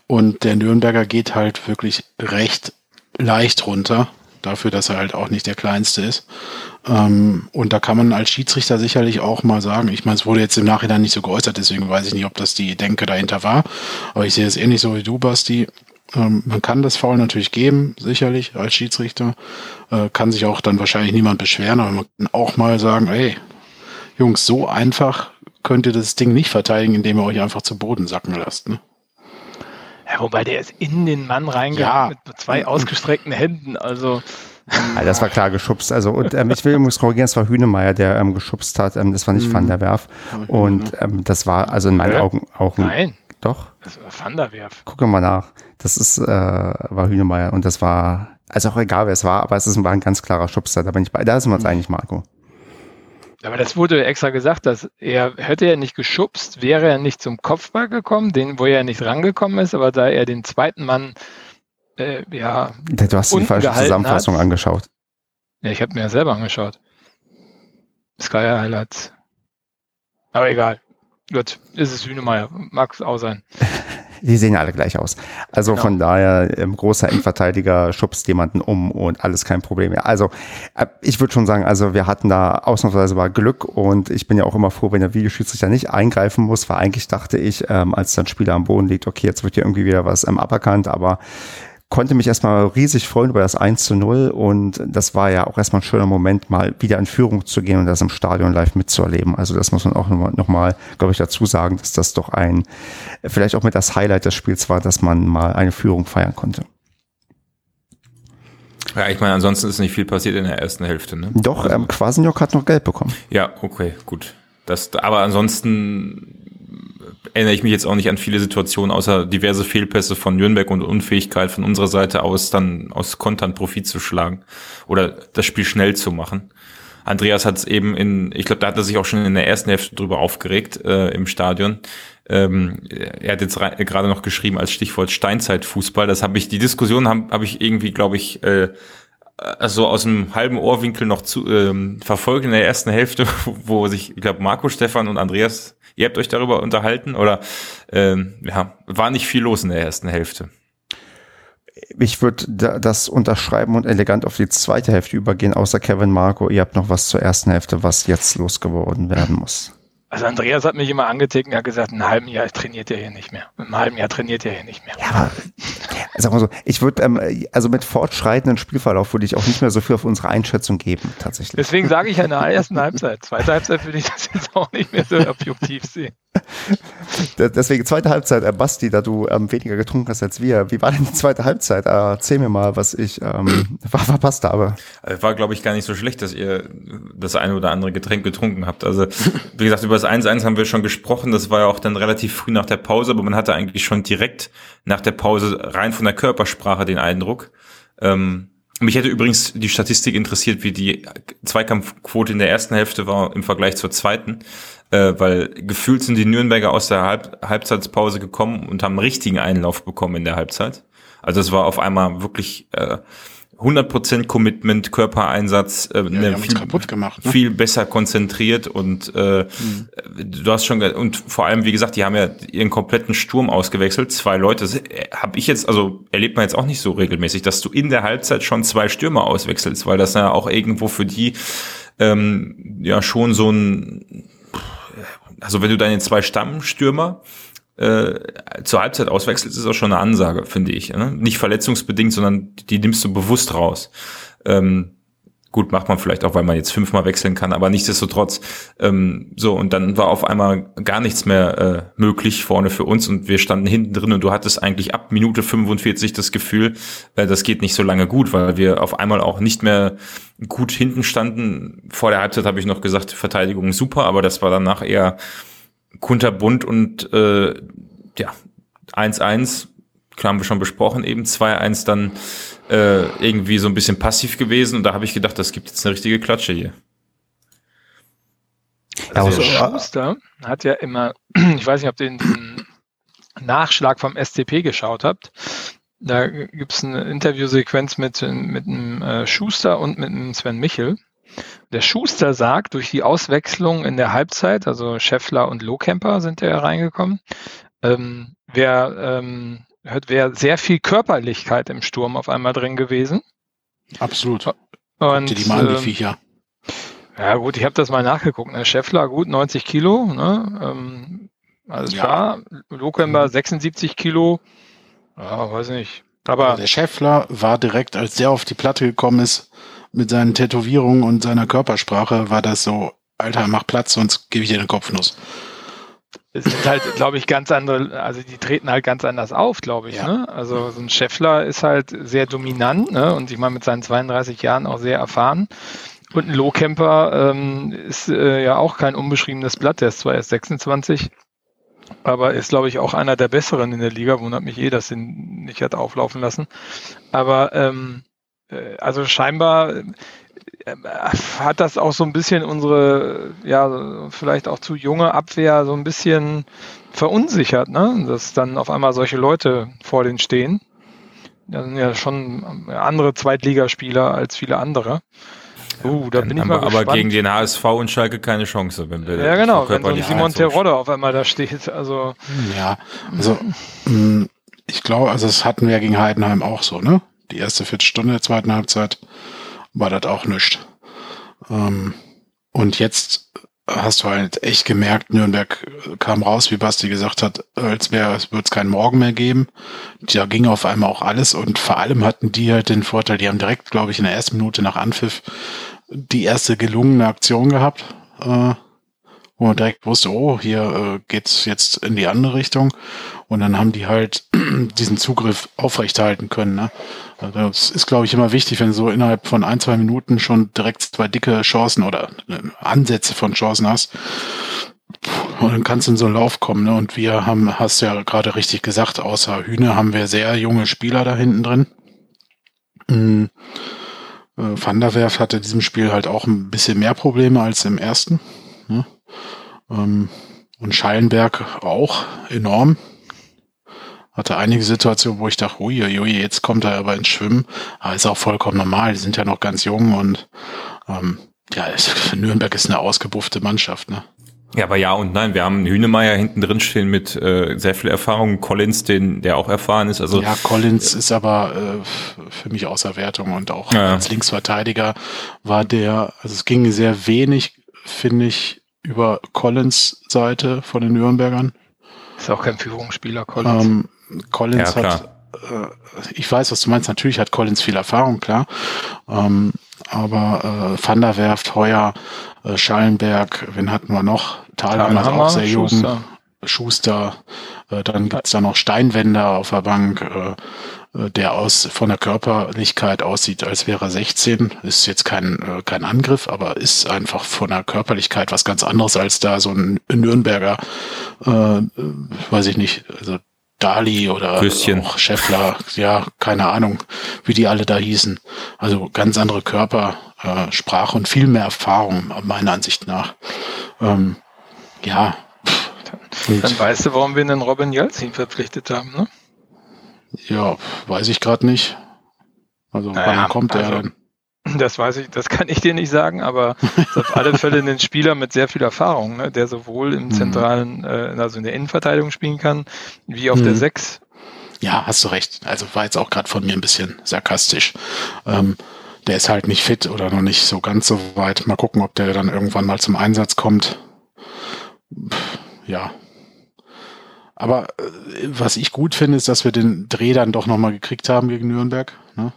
Und der Nürnberger geht halt wirklich recht leicht runter, dafür, dass er halt auch nicht der Kleinste ist. Ähm, und da kann man als Schiedsrichter sicherlich auch mal sagen, ich meine, es wurde jetzt im Nachhinein nicht so geäußert, deswegen weiß ich nicht, ob das die Denke dahinter war. Aber ich sehe es ähnlich so wie du, Basti. Ähm, man kann das Foul natürlich geben, sicherlich als Schiedsrichter. Äh, kann sich auch dann wahrscheinlich niemand beschweren, aber man kann auch mal sagen, ey, Jungs, so einfach könnt ihr das Ding nicht verteidigen, indem ihr euch einfach zu Boden sacken lasst. Ne? Ja, wobei der ist in den Mann reingegangen ja. mit zwei ausgestreckten Händen. Also ja, das war klar geschubst. Also und ähm, ich will übrigens korrigieren, es war Hünemeyer, der ähm, geschubst hat. Ähm, das war nicht mhm. Van der Werf. Und ähm, das war also in meinen ja. Augen auch ein. Nein. Doch. Das war Van der Werf. Gucke mal nach. Das ist, äh, war Hünemeyer und das war, also auch egal wer es war, aber es ist, war ein ganz klarer Schubser. Da bin ich bei, da sind wir uns mhm. eigentlich, Marco. Aber das wurde extra gesagt, dass er hätte er nicht geschubst, wäre er nicht zum Kopfball gekommen, den, wo er nicht rangekommen ist, aber da er den zweiten Mann äh, ja. Du hast die falsche Zusammenfassung hat. angeschaut. Ja, ich habe mir ja selber angeschaut. Sky Highlights. Aber egal. Gut, ist es Hühnemeier. Mag es auch sein. [laughs] Die sehen alle gleich aus. Also genau. von daher, ähm, großer Endverteidiger schubst jemanden um und alles kein Problem mehr. Also äh, ich würde schon sagen, also wir hatten da ausnahmsweise mal Glück und ich bin ja auch immer froh, wenn der Videoschiedsrichter nicht eingreifen muss, weil eigentlich dachte ich, ähm, als dann Spieler am Boden liegt, okay, jetzt wird hier irgendwie wieder was ähm, aberkannt, aber konnte mich erstmal riesig freuen über das 1 zu 0 und das war ja auch erstmal ein schöner Moment, mal wieder in Führung zu gehen und das im Stadion live mitzuerleben. Also das muss man auch nochmal, noch mal, glaube ich, dazu sagen, dass das doch ein, vielleicht auch mit das Highlight des Spiels war, dass man mal eine Führung feiern konnte. Ja, ich meine, ansonsten ist nicht viel passiert in der ersten Hälfte, ne? Doch, ähm, Quasenjok hat noch Geld bekommen. Ja, okay, gut. Das, aber ansonsten erinnere ich mich jetzt auch nicht an viele Situationen, außer diverse Fehlpässe von Nürnberg und Unfähigkeit von unserer Seite aus, dann aus Kontern Profit zu schlagen oder das Spiel schnell zu machen. Andreas hat es eben in, ich glaube, da hat er sich auch schon in der ersten Hälfte drüber aufgeregt äh, im Stadion. Ähm, er hat jetzt gerade noch geschrieben als Stichwort Steinzeitfußball. Das habe ich, die Diskussion habe hab ich irgendwie, glaube ich, äh, also aus dem halben Ohrwinkel noch zu, ähm, verfolgt in der ersten Hälfte, [laughs] wo sich, ich glaube, Marco, Stefan und Andreas Ihr habt euch darüber unterhalten oder ähm, ja, war nicht viel los in der ersten Hälfte? Ich würde das unterschreiben und elegant auf die zweite Hälfte übergehen, außer Kevin Marco. Ihr habt noch was zur ersten Hälfte, was jetzt losgeworden werden muss. Also Andreas hat mich immer angetickt und hat gesagt, in einem halben Jahr trainiert er hier nicht mehr. In einem halben Jahr trainiert er hier nicht mehr. Ja, aber sag mal so, ich würde, ähm, also mit fortschreitendem Spielverlauf würde ich auch nicht mehr so viel auf unsere Einschätzung geben, tatsächlich. Deswegen sage ich ja in der ersten Halbzeit. Zweite Halbzeit würde ich das jetzt auch nicht mehr so objektiv sehen. [laughs] Deswegen zweite Halbzeit, äh, Basti, da du ähm, weniger getrunken hast als wir. Wie war denn die zweite Halbzeit? Äh, erzähl mir mal, was ich ähm, [laughs] verpasst habe. Äh, war, glaube ich, gar nicht so schlecht, dass ihr das eine oder andere Getränk getrunken habt. Also, wie gesagt, über das 1-1 haben wir schon gesprochen. Das war ja auch dann relativ früh nach der Pause, aber man hatte eigentlich schon direkt nach der Pause rein von der Körpersprache den Eindruck. Ähm, mich hätte übrigens die Statistik interessiert, wie die Zweikampfquote in der ersten Hälfte war im Vergleich zur zweiten äh, weil gefühlt sind die Nürnberger aus der Halb Halbzeitpause gekommen und haben einen richtigen Einlauf bekommen in der Halbzeit. Also es war auf einmal wirklich äh, 100% Commitment, Körpereinsatz, äh, ja, ne, viel, gemacht, ne? viel besser konzentriert und äh, mhm. du hast schon und vor allem wie gesagt, die haben ja ihren kompletten Sturm ausgewechselt, zwei Leute, äh, habe ich jetzt also erlebt man jetzt auch nicht so regelmäßig, dass du in der Halbzeit schon zwei Stürmer auswechselst, weil das ja auch irgendwo für die ähm, ja schon so ein also wenn du deine zwei Stammstürmer äh, zur Halbzeit auswechselst, ist auch schon eine Ansage, finde ich. Ne? Nicht verletzungsbedingt, sondern die nimmst du bewusst raus. Ähm, gut, macht man vielleicht auch, weil man jetzt fünfmal wechseln kann, aber nichtsdestotrotz. Ähm, so, und dann war auf einmal gar nichts mehr äh, möglich vorne für uns und wir standen hinten drin und du hattest eigentlich ab Minute 45 das Gefühl, äh, das geht nicht so lange gut, weil wir auf einmal auch nicht mehr gut hinten standen. Vor der Halbzeit habe ich noch gesagt, Verteidigung super, aber das war danach eher kunterbunt und äh, ja, 1-1, klar haben wir schon besprochen, eben 2-1 dann äh, irgendwie so ein bisschen passiv gewesen und da habe ich gedacht, das gibt jetzt eine richtige Klatsche hier. Also, also Schuster hat ja immer, [clears throat] ich weiß nicht, ob ihr den Nachschlag vom SCP geschaut habt. Da gibt es eine Interviewsequenz mit, mit einem äh, Schuster und mit einem Sven Michel. Der Schuster sagt, durch die Auswechslung in der Halbzeit, also Scheffler und Lohkemper sind ja reingekommen, ähm, wäre ähm, wäre sehr viel Körperlichkeit im Sturm auf einmal drin gewesen. Absolut. Und die mal die ähm, Viecher. Ja gut, ich habe das mal nachgeguckt. Ne? Scheffler gut 90 Kilo, ne? ähm, alles ja. klar. Lokemper 76 Kilo, Ja, weiß nicht. Aber also der Scheffler war direkt, als der auf die Platte gekommen ist, mit seinen Tätowierungen und seiner Körpersprache, war das so, Alter, mach Platz, sonst gebe ich dir eine Kopfnuss. Es sind halt, glaube ich, ganz andere, also die treten halt ganz anders auf, glaube ich. Ja. Ne? Also so ein Scheffler ist halt sehr dominant ne? und ich meine mit seinen 32 Jahren auch sehr erfahren. Und ein Lohkemper ähm, ist äh, ja auch kein unbeschriebenes Blatt, der ist zwar erst 26, aber ist, glaube ich, auch einer der besseren in der Liga. Wundert mich eh, dass ihn nicht hat auflaufen lassen. Aber ähm, äh, also scheinbar äh, hat das auch so ein bisschen unsere, ja, vielleicht auch zu junge Abwehr so ein bisschen verunsichert, ne? Dass dann auf einmal solche Leute vor denen stehen. Das sind ja schon andere Zweitligaspieler als viele andere. Uh, da bin ich mal aber, gespannt. aber gegen den HSV und Schalke keine Chance, wenn wir Ja, genau, wenn so ein Simon Terodde auf einmal da steht. Also ja, also mm, ich glaube, also das hatten wir gegen Heidenheim auch so, ne? Die erste Viertelstunde der zweiten Halbzeit war das auch nichts. Ähm, und jetzt hast du halt echt gemerkt, Nürnberg kam raus, wie Basti gesagt hat, als wäre es wird es keinen Morgen mehr geben. Da ging auf einmal auch alles und vor allem hatten die halt den Vorteil, die haben direkt, glaube ich, in der ersten Minute nach Anpfiff die erste gelungene Aktion gehabt. Äh, wo man direkt wusste, oh, hier äh, geht's jetzt in die andere Richtung. Und dann haben die halt [clears throat] diesen Zugriff aufrechterhalten können. Ne? Also das ist, glaube ich, immer wichtig, wenn du so innerhalb von ein, zwei Minuten schon direkt zwei dicke Chancen oder äh, Ansätze von Chancen hast. Und dann kannst du in so einen Lauf kommen. Ne? Und wir haben, hast ja gerade richtig gesagt, außer Hühne haben wir sehr junge Spieler da hinten drin. Mhm. Äh, Van der Werf hatte in diesem Spiel halt auch ein bisschen mehr Probleme als im ersten. Ne? Ähm, und Schallenberg auch enorm. Hatte einige Situationen, wo ich dachte, ui, ui, jetzt kommt er aber ins Schwimmen. Aber ist auch vollkommen normal. Die sind ja noch ganz jung und ähm, ja, [laughs] Nürnberg ist eine ausgebuffte Mannschaft, ne? Ja, aber ja und nein. Wir haben Hünemeyer hinten drin stehen mit äh, sehr viel Erfahrung. Collins, den, der auch erfahren ist. Also ja, Collins ist aber äh, für mich außer Wertung und auch ja. als Linksverteidiger war der, also es ging sehr wenig, finde ich, über Collins Seite von den Nürnbergern. Ist auch kein Führungsspieler, Collins. Ähm, Collins ja, hat, äh, ich weiß, was du meinst, natürlich hat Collins viel Erfahrung, klar. Ähm, aber äh, Van der Werft, Heuer, äh, Schallenberg, wen hatten wir noch? Thalhammer ist auch sehr jung. Schuster, Schuster äh, dann gibt's da noch Steinwender auf der Bank. Äh, äh, der aus von der Körperlichkeit aussieht, als wäre er 16. Ist jetzt kein, äh, kein Angriff, aber ist einfach von der Körperlichkeit was ganz anderes als da so ein Nürnberger, äh, weiß ich nicht, also Dali oder Küsschen. auch Scheffler, ja, keine Ahnung, wie die alle da hießen. Also ganz andere Körpersprache äh, und viel mehr Erfahrung, meiner Ansicht nach. Ähm, ja. Dann, dann weißt du, warum wir einen Robin Jelzin verpflichtet haben, ne? Ja, weiß ich gerade nicht. Also naja, wann kommt der also, denn? Das weiß ich, das kann ich dir nicht sagen, aber auf alle Fälle ein Spieler mit sehr viel Erfahrung, ne, der sowohl im mhm. zentralen, äh, also in der Innenverteidigung spielen kann, wie auf mhm. der Sechs. Ja, hast du recht. Also war jetzt auch gerade von mir ein bisschen sarkastisch. Ähm, der ist halt nicht fit oder noch nicht so ganz so weit. Mal gucken, ob der dann irgendwann mal zum Einsatz kommt. Ja, aber äh, was ich gut finde, ist, dass wir den Dreh dann doch nochmal gekriegt haben gegen Nürnberg. Ne?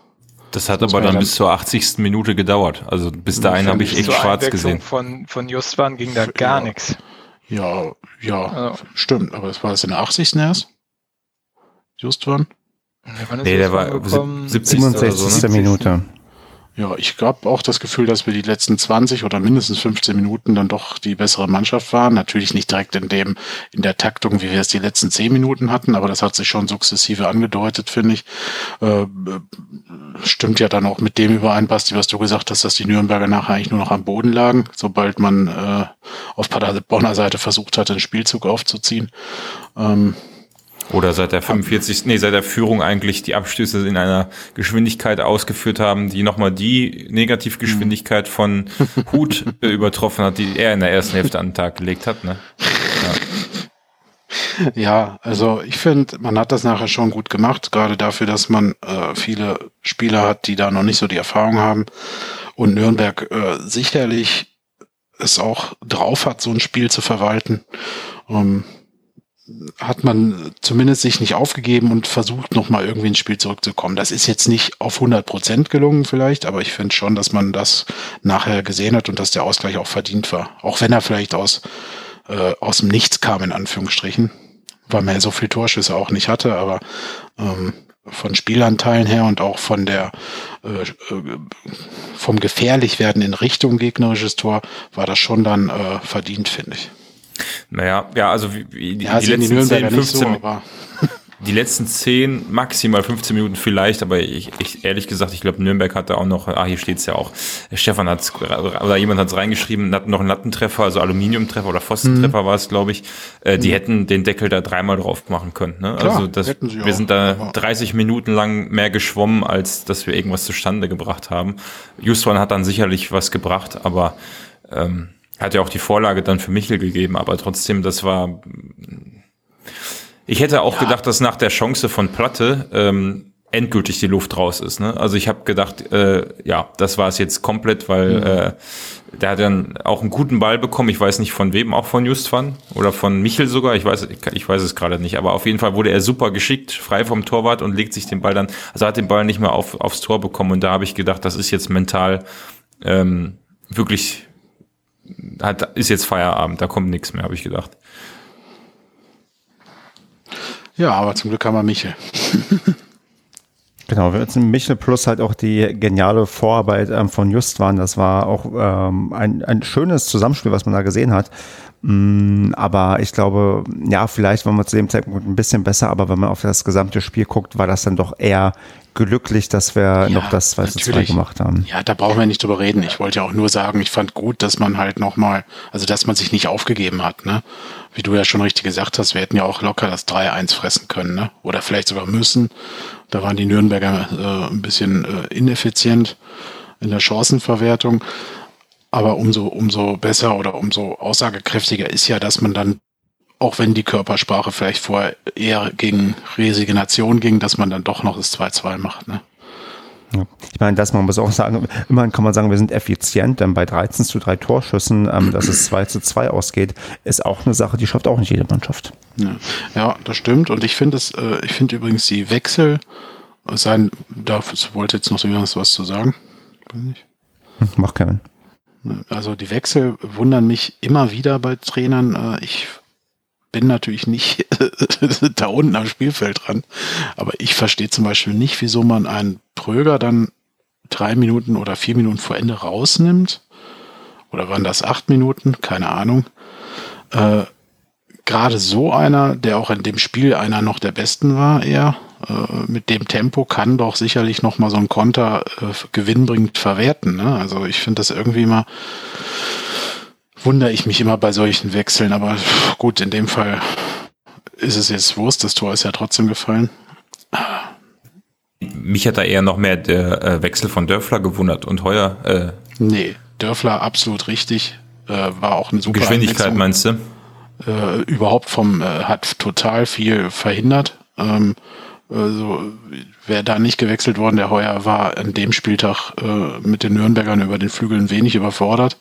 Das hat das aber dann, dann bis zur 80. Minute gedauert. Also bis dahin habe ich echt schwarz gesehen. Von, von Justwan ging da gar ja. nichts. Ja, ja, also. stimmt. Aber das war das in der 80. erst? Justwan? Nee, der war 70. 67. So, ne? Minute. Ja, ich habe auch das Gefühl, dass wir die letzten 20 oder mindestens 15 Minuten dann doch die bessere Mannschaft waren. Natürlich nicht direkt in dem, in der Taktung, wie wir es die letzten 10 Minuten hatten, aber das hat sich schon sukzessive angedeutet, finde ich. Äh, stimmt ja dann auch mit dem überein, Basti, was du gesagt hast, dass die Nürnberger nachher eigentlich nur noch am Boden lagen, sobald man äh, auf Paderborner Seite versucht hat, den Spielzug aufzuziehen. Ähm, oder seit der 45. Nee, seit der Führung eigentlich die Abstöße in einer Geschwindigkeit ausgeführt haben, die nochmal die Negativgeschwindigkeit von [laughs] Hut äh, übertroffen hat, die er in der ersten Hälfte an den Tag gelegt hat. Ne? Ja. ja also ich finde, man hat das nachher schon gut gemacht, gerade dafür, dass man äh, viele Spieler hat, die da noch nicht so die Erfahrung haben. Und Nürnberg äh, sicherlich es auch drauf hat, so ein Spiel zu verwalten. Ähm, hat man zumindest sich nicht aufgegeben und versucht, nochmal irgendwie ins Spiel zurückzukommen. Das ist jetzt nicht auf 100 Prozent gelungen vielleicht, aber ich finde schon, dass man das nachher gesehen hat und dass der Ausgleich auch verdient war. Auch wenn er vielleicht aus, äh, aus dem Nichts kam, in Anführungsstrichen, weil man ja so viel Torschüsse auch nicht hatte, aber ähm, von Spielanteilen her und auch von der äh, äh vom gefährlich werden in Richtung gegnerisches Tor war das schon dann äh, verdient, finde ich. Naja, ja, also wie, wie die, ja, die letzten die 10, 15, so, die letzten 10, [laughs] maximal 15 Minuten vielleicht, aber ich, ich ehrlich gesagt, ich glaube, Nürnberg hatte auch noch, ah, hier steht's ja auch, Stefan hat oder jemand hat es reingeschrieben, hatten noch einen Lattentreffer, also Aluminiumtreffer oder Pfostentreffer mhm. war es, glaube ich. Äh, die mhm. hätten den Deckel da dreimal drauf machen können. Ne? Klar, also das, wir auch, sind da 30 Minuten lang mehr geschwommen, als dass wir irgendwas zustande gebracht haben. Justwan hat dann sicherlich was gebracht, aber ähm, hat ja auch die Vorlage dann für Michel gegeben, aber trotzdem, das war. Ich hätte auch ja. gedacht, dass nach der Chance von Platte ähm, endgültig die Luft raus ist. Ne? Also ich habe gedacht, äh, ja, das war es jetzt komplett, weil mhm. äh, der hat dann auch einen guten Ball bekommen. Ich weiß nicht von wem, auch von Justvan oder von Michel sogar. Ich weiß, ich, weiß es gerade nicht. Aber auf jeden Fall wurde er super geschickt, frei vom Torwart und legt sich den Ball dann, also hat den Ball nicht mehr auf, aufs Tor bekommen. Und da habe ich gedacht, das ist jetzt mental ähm, wirklich hat, ist jetzt Feierabend, da kommt nichts mehr, habe ich gedacht. Ja, aber zum Glück haben wir Michel. Genau, wir sind Michel plus halt auch die geniale Vorarbeit ähm, von Justwan. Das war auch ähm, ein, ein schönes Zusammenspiel, was man da gesehen hat. Mm, aber ich glaube, ja, vielleicht waren wir zu dem Zeitpunkt ein bisschen besser, aber wenn man auf das gesamte Spiel guckt, war das dann doch eher glücklich, dass wir ja, noch das 2 zu 2 gemacht haben. Ja, da brauchen wir nicht drüber reden. Ich wollte ja auch nur sagen, ich fand gut, dass man halt nochmal, also dass man sich nicht aufgegeben hat, ne? Wie du ja schon richtig gesagt hast, wir hätten ja auch locker das 3-1 fressen können, ne? Oder vielleicht sogar müssen. Da waren die Nürnberger äh, ein bisschen äh, ineffizient in der Chancenverwertung. Aber umso, umso besser oder umso aussagekräftiger ist ja, dass man dann auch wenn die Körpersprache vielleicht vorher eher gegen Resignation ging, dass man dann doch noch das 2-2 macht. Ne? Ja. Ich meine, das man muss auch sagen, immerhin kann man sagen, wir sind effizient, denn bei 13 zu 3 Torschüssen, ähm, dass es 2 zu 2 ausgeht, ist auch eine Sache, die schafft auch nicht jede Mannschaft. Ja, ja das stimmt. Und ich finde es, äh, ich finde übrigens die Wechsel sein, da wollte jetzt noch so was zu sagen. Hm, mach Kevin. Also die Wechsel wundern mich immer wieder bei Trainern. Äh, ich bin natürlich nicht [laughs] da unten am Spielfeld dran. Aber ich verstehe zum Beispiel nicht, wieso man einen Pröger dann drei Minuten oder vier Minuten vor Ende rausnimmt. Oder waren das acht Minuten? Keine Ahnung. Äh, Gerade so einer, der auch in dem Spiel einer noch der Besten war, eher mit dem Tempo kann doch sicherlich noch mal so ein Konter äh, gewinnbringend verwerten. Ne? Also ich finde das irgendwie mal wundere ich mich immer bei solchen Wechseln, aber gut, in dem Fall ist es jetzt Wurst, das Tor ist ja trotzdem gefallen. Mich hat da eher noch mehr der äh, Wechsel von Dörfler gewundert und Heuer. Äh, nee, Dörfler absolut richtig. Äh, war auch eine super Geschwindigkeit meinst du? Äh, überhaupt vom, äh, hat total viel verhindert. Ähm, also, wäre da nicht gewechselt worden, der Heuer war an dem Spieltag äh, mit den Nürnbergern über den Flügeln wenig überfordert.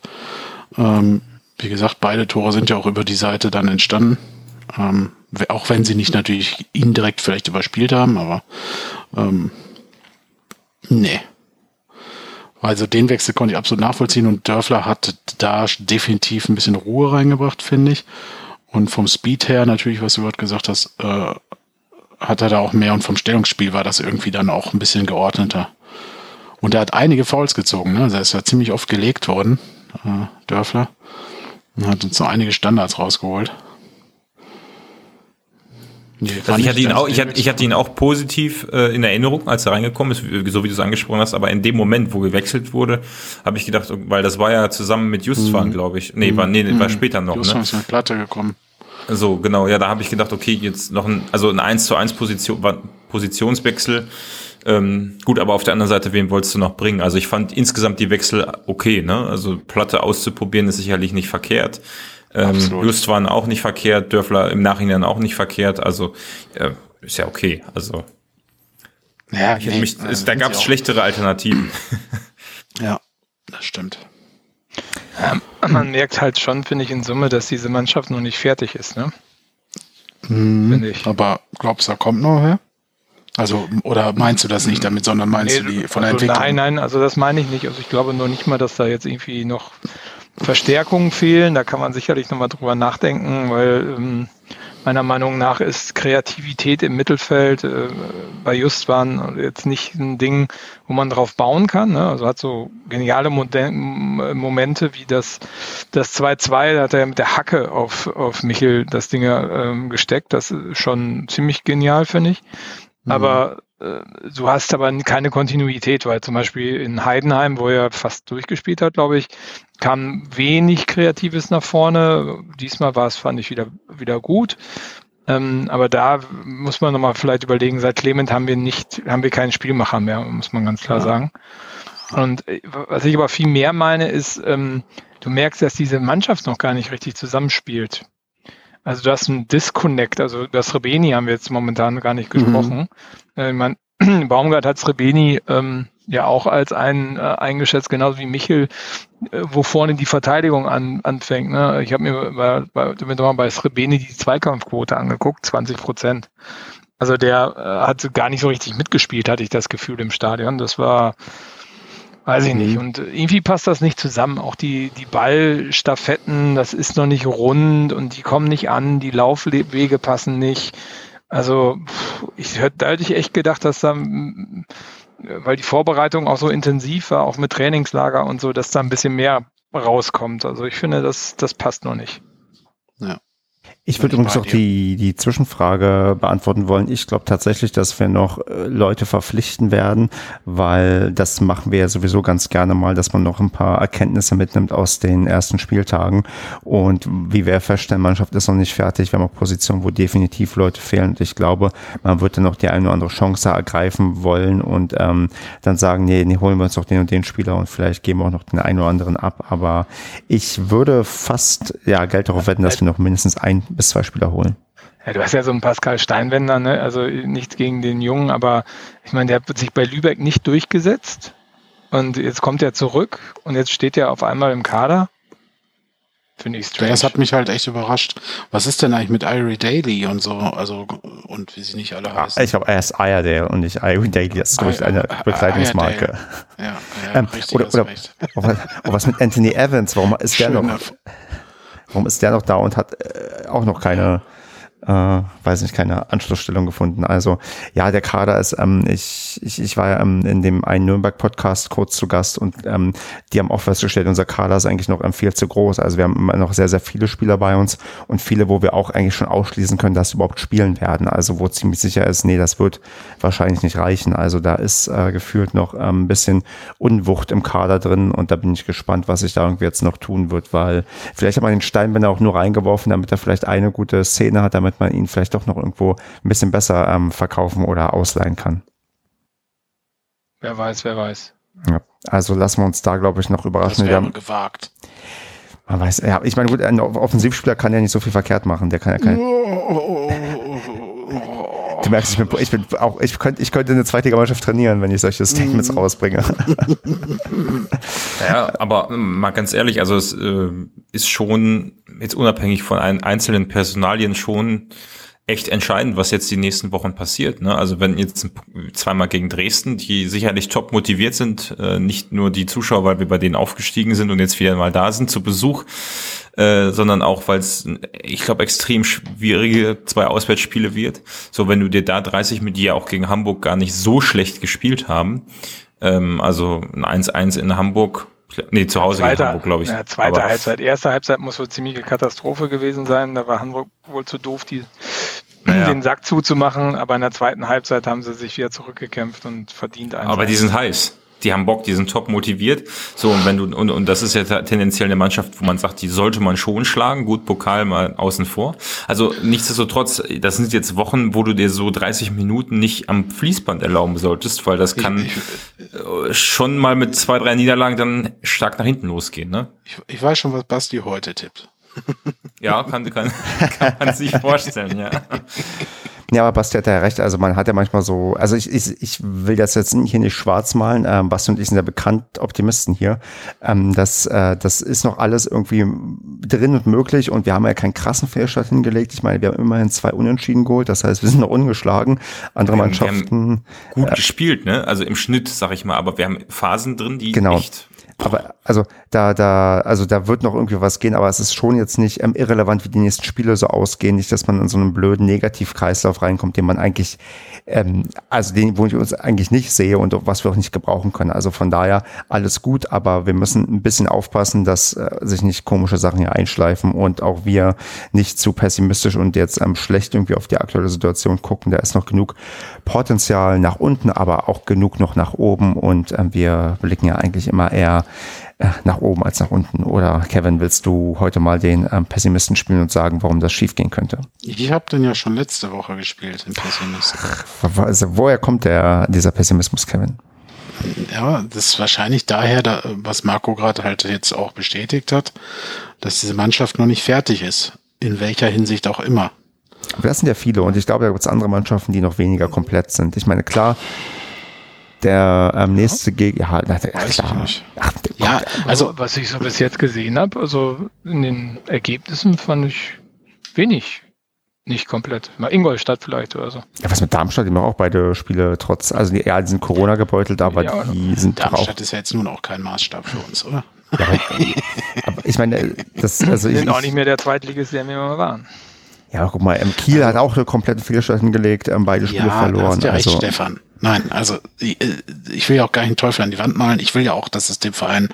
Ähm, wie gesagt, beide Tore sind ja auch über die Seite dann entstanden. Ähm, auch wenn sie nicht natürlich indirekt vielleicht überspielt haben, aber ähm, nee. Also den Wechsel konnte ich absolut nachvollziehen und Dörfler hat da definitiv ein bisschen Ruhe reingebracht, finde ich. Und vom Speed her natürlich, was du gerade gesagt hast, äh, hat er da auch mehr und vom Stellungsspiel war das irgendwie dann auch ein bisschen geordneter. Und er hat einige Fouls gezogen, ne? Also er ist ja ziemlich oft gelegt worden äh, Dörfler. Und hat uns so einige Standards rausgeholt. Nee, also ich hatte ihn auch, ich hatte, ich hatte ihn auch positiv äh, in Erinnerung, als er reingekommen ist, so wie du es angesprochen hast. Aber in dem Moment, wo gewechselt wurde, habe ich gedacht, weil das war ja zusammen mit Justwan, mhm. glaube ich. Nee, war, nee, mhm. war später noch. Justwan ne? ist mit Platte gekommen. So, genau, ja, da habe ich gedacht, okay, jetzt noch ein, also ein 1 zu 1 Position, Positionswechsel ähm, gut, aber auf der anderen Seite, wen wolltest du noch bringen? Also ich fand insgesamt die Wechsel okay, ne? Also Platte auszuprobieren ist sicherlich nicht verkehrt. Ähm, Just waren auch nicht verkehrt, Dörfler im Nachhinein auch nicht verkehrt. Also äh, ist ja okay. Also ja, nee, mich, also da gab es schlechtere Alternativen. ja, das stimmt. Ähm, man merkt halt schon, finde ich, in Summe, dass diese Mannschaft noch nicht fertig ist, ne? hm, finde ich. Aber glaubst du, da kommt noch wer? Also, oder meinst du das nicht damit, sondern meinst nee, du die von der also Entwicklung? Nein, nein, also das meine ich nicht. Also ich glaube nur nicht mal, dass da jetzt irgendwie noch Verstärkungen fehlen. Da kann man sicherlich nochmal drüber nachdenken, weil ähm, meiner Meinung nach ist Kreativität im Mittelfeld äh, bei Justwan jetzt nicht ein Ding, wo man drauf bauen kann. Ne? Also hat so geniale Momente wie das das 2-2, da hat er mit der Hacke auf, auf Michel das Ding ähm, gesteckt. Das ist schon ziemlich genial, finde ich. Mhm. Aber äh, du hast aber keine Kontinuität, weil zum Beispiel in Heidenheim, wo er fast durchgespielt hat, glaube ich, kam wenig Kreatives nach vorne. Diesmal war es, fand ich, wieder, wieder gut. Ähm, aber da muss man nochmal vielleicht überlegen, seit Clement haben wir nicht, haben wir keinen Spielmacher mehr, muss man ganz klar ja. sagen. Und äh, was ich aber viel mehr meine, ist, ähm, du merkst, dass diese Mannschaft noch gar nicht richtig zusammenspielt. Also du hast einen Disconnect, also das Rebeni haben wir jetzt momentan gar nicht mhm. gesprochen. Mhm. Äh, man, [clears throat] Baumgart hat Srebeni ähm, ja auch als einen äh, eingeschätzt, genauso wie Michel, äh, wo vorne die Verteidigung an, anfängt. Ne? Ich habe mir bei, bei, mir bei Srebeni die Zweikampfquote angeguckt, 20 Prozent. Also der äh, hat gar nicht so richtig mitgespielt, hatte ich das Gefühl im Stadion. Das war Weiß ich nicht. Mhm. Und irgendwie passt das nicht zusammen. Auch die, die Ballstaffetten, das ist noch nicht rund und die kommen nicht an, die Laufwege passen nicht. Also ich da hätte ich echt gedacht, dass da, weil die Vorbereitung auch so intensiv war, auch mit Trainingslager und so, dass da ein bisschen mehr rauskommt. Also ich finde, das, das passt noch nicht. Ich würde übrigens auch die, die Zwischenfrage beantworten wollen. Ich glaube tatsächlich, dass wir noch äh, Leute verpflichten werden, weil das machen wir ja sowieso ganz gerne mal, dass man noch ein paar Erkenntnisse mitnimmt aus den ersten Spieltagen. Und wie wir feststellen, Mannschaft ist noch nicht fertig. Wir haben auch Positionen, wo definitiv Leute fehlen. Und ich glaube, man wird dann noch die eine oder andere Chance ergreifen wollen und ähm, dann sagen, nee, nee, holen wir uns doch den und den Spieler und vielleicht geben wir auch noch den einen oder anderen ab. Aber ich würde fast ja Geld darauf wetten, dass wir noch mindestens ein bis zwei Spieler holen. Ja, du hast ja so einen Pascal Steinwender, ne? also nichts gegen den Jungen, aber ich meine, der hat sich bei Lübeck nicht durchgesetzt und jetzt kommt er zurück und jetzt steht er auf einmal im Kader. Finde ich strange. Das hat mich halt echt überrascht. Was ist denn eigentlich mit Irie Daly und so, also und wie sie nicht alle ah, heißen? Ich glaube, er ist Iredale und nicht Irie Daly. Das ist, glaube ich, eine Bekleidungsmarke. Ja, ja, ähm, richtig, oder, oder, oder, [laughs] was mit Anthony Evans? Warum ist der noch? Warum ist der noch da und hat äh, auch noch keine äh, weiß nicht, keine Anschlussstellung gefunden. Also ja, der Kader ist, ähm, ich, ich, ich war ähm, in dem einen Nürnberg-Podcast kurz zu Gast und ähm, die haben auch festgestellt, unser Kader ist eigentlich noch ähm, viel zu groß. Also wir haben immer noch sehr, sehr viele Spieler bei uns und viele, wo wir auch eigentlich schon ausschließen können, dass sie überhaupt spielen werden. Also wo ziemlich sicher ist, nee, das wird wahrscheinlich nicht reichen. Also da ist äh, gefühlt noch ähm, ein bisschen Unwucht im Kader drin und da bin ich gespannt, was sich da irgendwie jetzt noch tun wird, weil vielleicht hat man den Steinbänder auch nur reingeworfen, damit er vielleicht eine gute Szene hat, damit man ihn vielleicht doch noch irgendwo ein bisschen besser ähm, verkaufen oder ausleihen kann. Wer weiß, wer weiß. Ja, also lassen wir uns da, glaube ich, noch überraschen. Das wäre gewagt. Man weiß, ja, ich meine, gut, ein Offensivspieler kann ja nicht so viel verkehrt machen. Der kann ja kein. Du merkst, ich bin, ich bin auch, ich könnte, ich könnte eine Zweitligamannschaft trainieren, wenn ich solche Statements mhm. rausbringe. ja, aber mal ganz ehrlich, also es äh, ist schon jetzt unabhängig von ein, einzelnen Personalien schon echt entscheidend, was jetzt die nächsten Wochen passiert. Ne? Also wenn jetzt zweimal gegen Dresden, die sicherlich top motiviert sind, äh, nicht nur die Zuschauer, weil wir bei denen aufgestiegen sind und jetzt wieder mal da sind zu Besuch, äh, sondern auch, weil es, ich glaube, extrem schwierige zwei Auswärtsspiele wird. So, wenn du dir da 30 mit dir auch gegen Hamburg gar nicht so schlecht gespielt haben, ähm, also ein 1-1 in Hamburg, nee, zu Hause zweite, gegen Hamburg, glaube ich. Ja, zweite Aber Halbzeit. Erste Halbzeit muss wohl ziemliche Katastrophe gewesen sein. Da war Hamburg wohl zu doof, die naja. den Sack zuzumachen, aber in der zweiten Halbzeit haben sie sich wieder zurückgekämpft und verdient einfach. Aber die sind heiß. Die haben Bock, die sind top motiviert. So, und wenn du, und, und das ist ja tendenziell eine Mannschaft, wo man sagt, die sollte man schon schlagen. Gut, Pokal mal außen vor. Also nichtsdestotrotz, das sind jetzt Wochen, wo du dir so 30 Minuten nicht am Fließband erlauben solltest, weil das kann äh, schon mal mit zwei, drei Niederlagen dann stark nach hinten losgehen, ne? Ich, ich weiß schon, was Basti heute tippt. Ja, kann, kann, [laughs] kann man sich vorstellen, ja. [laughs] Ja, aber Basti hat ja recht. Also man hat ja manchmal so, also ich, ich, ich will das jetzt hier nicht schwarz malen. Ähm, Basti und ich sind ja bekannt Optimisten hier. Ähm, das, äh, das ist noch alles irgendwie drin und möglich und wir haben ja keinen krassen Fehlstart hingelegt. Ich meine, wir haben immerhin zwei Unentschieden geholt. Das heißt, wir sind noch ungeschlagen. Andere Wir Mannschaften. Gut gespielt, ne? Also im Schnitt, sag ich mal, aber wir haben Phasen drin, die Genau. echt. Aber also da, da, also da wird noch irgendwie was gehen, aber es ist schon jetzt nicht ähm, irrelevant, wie die nächsten Spiele so ausgehen. Nicht, dass man in so einen blöden Negativkreislauf reinkommt, den man eigentlich, ähm, also den, wo ich uns eigentlich nicht sehe und was wir auch nicht gebrauchen können. Also von daher alles gut, aber wir müssen ein bisschen aufpassen, dass äh, sich nicht komische Sachen hier einschleifen und auch wir nicht zu pessimistisch und jetzt ähm, schlecht irgendwie auf die aktuelle Situation gucken. Da ist noch genug Potenzial nach unten, aber auch genug noch nach oben und ähm, wir blicken ja eigentlich immer eher äh, nach oben als nach unten. Oder Kevin, willst du heute mal den ähm, Pessimisten spielen und sagen, warum das schiefgehen könnte? Ich habe den ja schon letzte Woche gespielt, den Pessimisten. Also, woher kommt der, dieser Pessimismus, Kevin? Ja, das ist wahrscheinlich daher, da, was Marco gerade halt jetzt auch bestätigt hat, dass diese Mannschaft noch nicht fertig ist. In welcher Hinsicht auch immer. Aber das sind ja viele und ich glaube, da gibt es andere Mannschaften, die noch weniger komplett sind. Ich meine, klar, der ähm, nächste Gegner, ja, na, klar. ich nicht. Ach, Ja, Also, was ich so bis jetzt gesehen habe, also in den Ergebnissen fand ich wenig nicht komplett. Mal Ingolstadt vielleicht oder so. ja, was mit Darmstadt, die machen auch beide Spiele trotz, also die, ja, die sind Corona gebeutelt, aber Ja, die sind doch auch Darmstadt ist ja jetzt nun auch kein Maßstab für uns, oder? Ja, aber, ich meine, das, also [laughs] ich, sind auch nicht mehr der Zweitligist, der wir mal waren. Ja, guck mal, ähm, Kiel hat auch eine komplette Fehlstart hingelegt, ähm, beide Spiele Ja, verloren. hast du ja recht, also, Stefan. Nein, also ich, äh, ich will ja auch gar nicht den Teufel an die Wand malen. Ich will ja auch, dass es dem Verein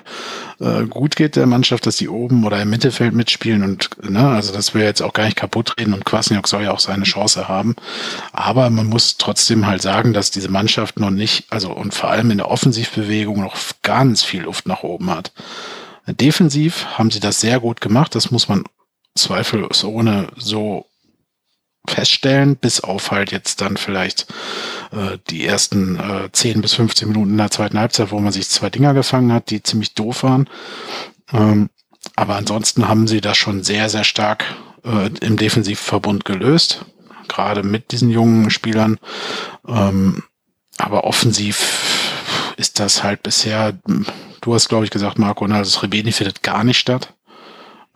äh, gut geht, der Mannschaft, dass die oben oder im Mittelfeld mitspielen und ne, also das will jetzt auch gar nicht kaputt reden und Kwasniok soll ja auch seine Chance haben. Aber man muss trotzdem halt sagen, dass diese Mannschaft noch nicht, also und vor allem in der Offensivbewegung noch ganz viel Luft nach oben hat. Defensiv haben sie das sehr gut gemacht, das muss man zweifelsohne so feststellen, bis auf halt jetzt dann vielleicht äh, die ersten äh, 10 bis 15 Minuten in der zweiten Halbzeit, wo man sich zwei Dinger gefangen hat, die ziemlich doof waren. Ähm, aber ansonsten haben sie das schon sehr, sehr stark äh, im Defensivverbund gelöst, gerade mit diesen jungen Spielern. Ähm, aber offensiv ist das halt bisher, du hast glaube ich gesagt, Marco, ne, also das Rebeni findet gar nicht statt.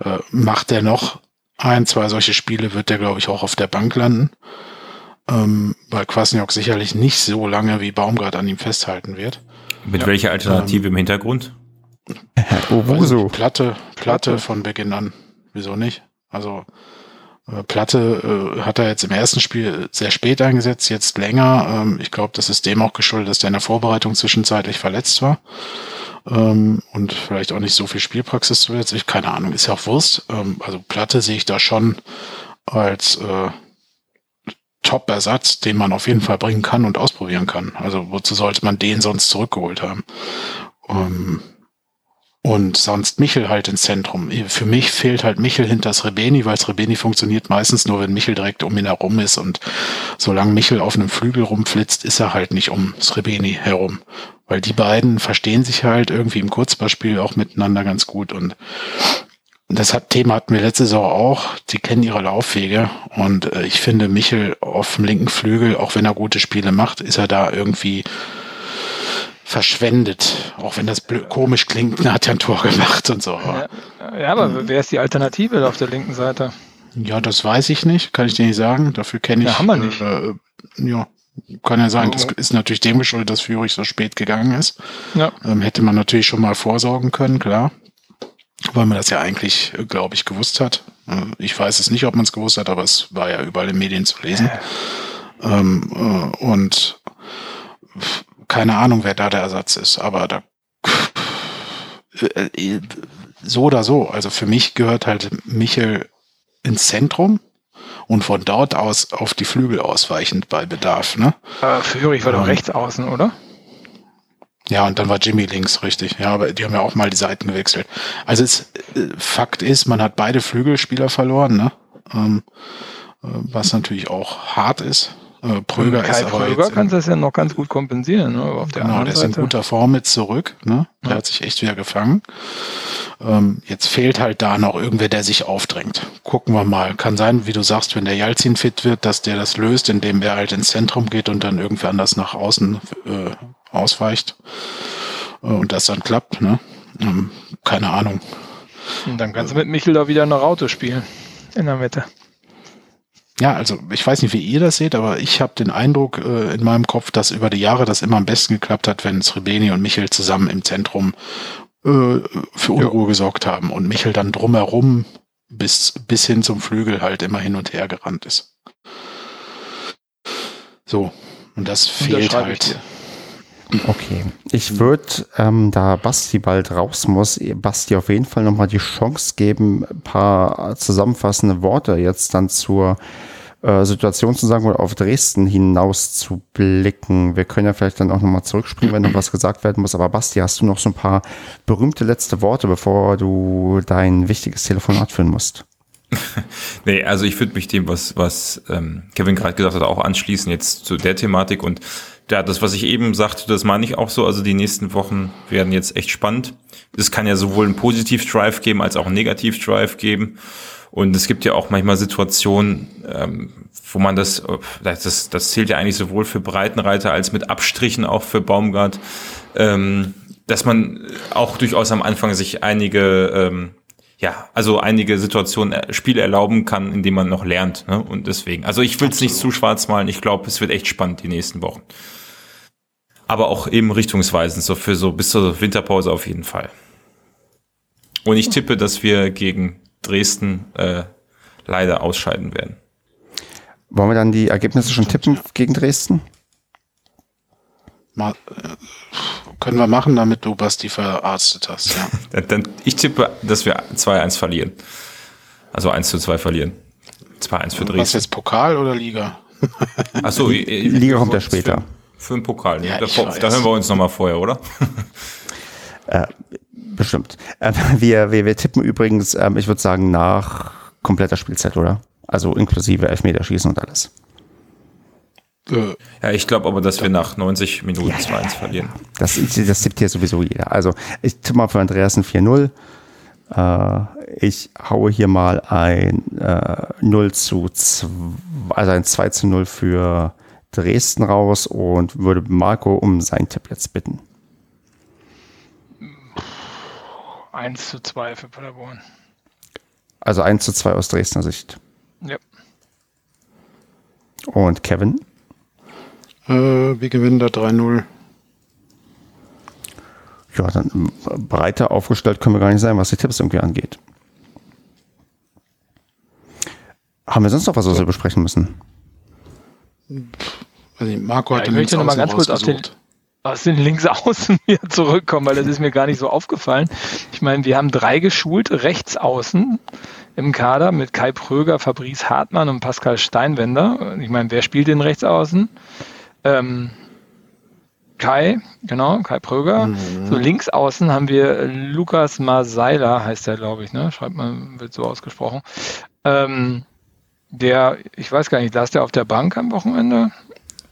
Äh, macht er noch ein, zwei solche Spiele, wird er glaube ich auch auf der Bank landen. Ähm, weil Kwasniok sicherlich nicht so lange wie Baumgart an ihm festhalten wird. Mit welcher Alternative im Hintergrund? [laughs] Owusu. Platte, Platte von Beginn an. Wieso nicht? Also äh, Platte äh, hat er jetzt im ersten Spiel sehr spät eingesetzt, jetzt länger. Ähm, ich glaube, das ist dem auch geschuldet, dass der in der Vorbereitung zwischenzeitlich verletzt war. Ähm, und vielleicht auch nicht so viel Spielpraxis zuletzt. Ich keine Ahnung, ist ja auch Wurst. Ähm, also Platte sehe ich da schon als äh, Top-Ersatz, den man auf jeden Fall bringen kann und ausprobieren kann. Also wozu sollte man den sonst zurückgeholt haben? Ähm, und sonst Michel halt ins Zentrum. Für mich fehlt halt Michel hinter Srebeni, weil Srebeni funktioniert meistens nur, wenn Michel direkt um ihn herum ist. Und solange Michel auf einem Flügel rumflitzt, ist er halt nicht um Srebeni herum. Weil die beiden verstehen sich halt irgendwie im Kurzballspiel auch miteinander ganz gut. Und das hat, Thema hatten wir letzte Saison auch. Die kennen ihre Laufwege. Und äh, ich finde, Michel auf dem linken Flügel, auch wenn er gute Spiele macht, ist er da irgendwie verschwendet. Auch wenn das komisch klingt, er hat ja ein Tor gemacht und so. Ja, ja aber wer ist die Alternative auf der linken Seite? Ja, das weiß ich nicht, kann ich dir nicht sagen. Dafür kenne ich. Ja, haben wir nicht. Äh, ja, kann ja sein. Das ist natürlich dem geschuldet, dass Führig so spät gegangen ist. Ja. Ähm, hätte man natürlich schon mal vorsorgen können, klar. Weil man das ja eigentlich, äh, glaube ich, gewusst hat. Äh, ich weiß es nicht, ob man es gewusst hat, aber es war ja überall in den Medien zu lesen. Ähm, äh, und keine Ahnung, wer da der Ersatz ist, aber da äh, so oder so. Also für mich gehört halt Michel ins Zentrum und von dort aus auf die Flügel ausweichend bei Bedarf. Ne? Äh, Führig war doch Ähm. rechts außen, oder? Ja, und dann war Jimmy links, richtig. Ja, aber die haben ja auch mal die Seiten gewechselt. Also es, äh, Fakt ist, man hat beide Flügelspieler verloren, ne? Ähm, äh, was natürlich auch hart ist. Äh, Pröger Kai ist aber Pröger kann das ja noch ganz gut kompensieren. Ne? Aber auf der genau, der ist in Seite. guter Form mit zurück. Ne? Der Ja. hat sich echt wieder gefangen. Ähm, jetzt fehlt halt da noch irgendwer, der sich aufdrängt. Gucken wir mal. Kann sein, wie du sagst, wenn der Jalzin fit wird, dass der das löst, indem er halt ins Zentrum geht und dann irgendwer anders nach außen äh, ausweicht. Äh, und das dann klappt. Ne? Ähm, keine Ahnung. Und dann kannst du mit Michel da wieder eine Raute spielen. In der Mitte. Ja, also ich weiß nicht, wie ihr das seht, aber ich habe den Eindruck äh, in meinem Kopf, dass über die Jahre das immer am besten geklappt hat, wenn Srebeni und Michel zusammen im Zentrum äh, für Unruhe gesorgt haben und Michel dann drumherum bis, bis hin zum Flügel halt immer hin und her gerannt ist. So, und das fehlt halt. Okay. Ich würde, ähm, da Basti bald raus muss, Basti auf jeden Fall nochmal die Chance geben, ein paar zusammenfassende Worte jetzt dann zur äh, Situation zu sagen oder auf Dresden hinaus zu blicken. Wir können ja vielleicht dann auch nochmal zurückspringen, wenn noch was gesagt werden muss. Aber Basti, hast du noch so ein paar berühmte letzte Worte, bevor du dein wichtiges Telefonat führen musst? [laughs] Nee, also ich würde mich dem, was, was ähm, Kevin gerade gesagt hat, auch anschließen jetzt zu der Thematik. Und ja, das, was ich eben sagte, das meine ich auch so. Also die nächsten Wochen werden jetzt echt spannend. Es kann ja sowohl einen Positiv-Drive geben, als auch einen Negativ-Drive geben. Und es gibt ja auch manchmal Situationen, ähm, wo man das, das, das zählt ja eigentlich sowohl für Breitenreiter als mit Abstrichen auch für Baumgart, ähm, dass man auch durchaus am Anfang sich einige ähm, ja, also einige Situationen, äh, Spiele erlauben kann, indem man noch lernt. Ne? Und deswegen, also ich will es nicht zu schwarz malen. Ich glaube, es wird echt spannend die nächsten Wochen. Aber auch eben richtungsweisend, so für so bis zur Winterpause auf jeden Fall. Und ich tippe, dass wir gegen Dresden äh, leider ausscheiden werden. Wollen wir dann die Ergebnisse schon tippen gegen Dresden? Mal, äh, können wir machen, damit du Basti verarztet hast. Ja. [laughs] Dann, dann, ich tippe, dass wir 2-1 verlieren. Also 1 zu 2 verlieren. 2-1 für Was Dresden. jetzt Pokal oder Liga? [laughs] Achso, Liga kommt ja später. Für, für den Pokal. Ja, da, da hören wir uns nochmal vorher, oder? [laughs] Bestimmt. Äh, wir, wir, wir tippen übrigens, ähm, ich würde sagen, nach kompletter Spielzeit, oder? Also inklusive Elfmeterschießen und alles. Ja, ich glaube aber, dass wir nach 90 Minuten 2-1 verlieren. Das, das tippt hier sowieso jeder. Also ich tippe mal für Andreasen 4-0. Äh, ich haue hier mal ein äh, 0 zu 2, also ein 2 zu 0 für Dresden raus und würde Marco um seinen Tipp jetzt bitten. 1 zu 2 für Paderborn. Also 1 zu 2 aus Dresdner Sicht. Ja. Und Kevin? Äh, wir gewinnen da 3-0. Ja, dann äh, breiter aufgestellt können wir gar nicht sein, was die Tipps irgendwie angeht. Haben wir sonst noch was, was wir besprechen müssen? Also Marco Ja, hat ich möchte noch mal ganz kurz auf den, aus den Linksaußen [laughs] wieder zurückkommen, weil das ist mir gar nicht so aufgefallen. Ich meine, wir haben drei geschulte Rechtsaußen im Kader mit Kai Pröger, Fabrice Hartmann und Pascal Steinwender. Ich meine, wer spielt den Rechtsaußen? Ähm, Kai, genau, Kai Pröger. So links außen haben wir Lukas Masaila, heißt der, glaube ich, ne? Schreibt man, wird so ausgesprochen. Ähm, der, ich weiß gar nicht, saß der auf der Bank am Wochenende?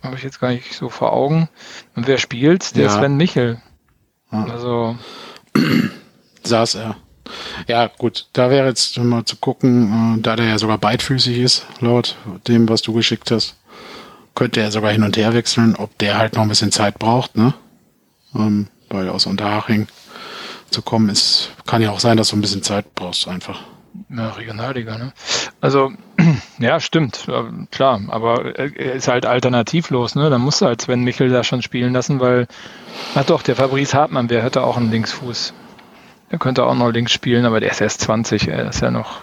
Habe ich jetzt gar nicht so vor Augen. Und wer spielt? Der Ja. Sven Michel. Ja. Also, [clears throat] saß er. Ja, gut, da wäre jetzt mal zu gucken, äh, da der ja sogar beidfüßig ist, laut dem, was du geschickt hast, könnte er sogar hin und her wechseln, ob der halt noch ein bisschen Zeit braucht, ne? Ähm, weil aus Unterhaching zu kommen ist, kann ja auch sein, dass du ein bisschen Zeit brauchst einfach. ja, Regionalliga, ne? Also, [clears throat] ja, stimmt, klar, aber er ist halt alternativlos, ne? Da musst du halt Sven Michel da schon spielen lassen, weil, ach doch, der Fabrice Hartmann, der hätte auch einen Linksfuß. Der könnte auch noch links spielen, aber der ist erst 20, er ist ja noch.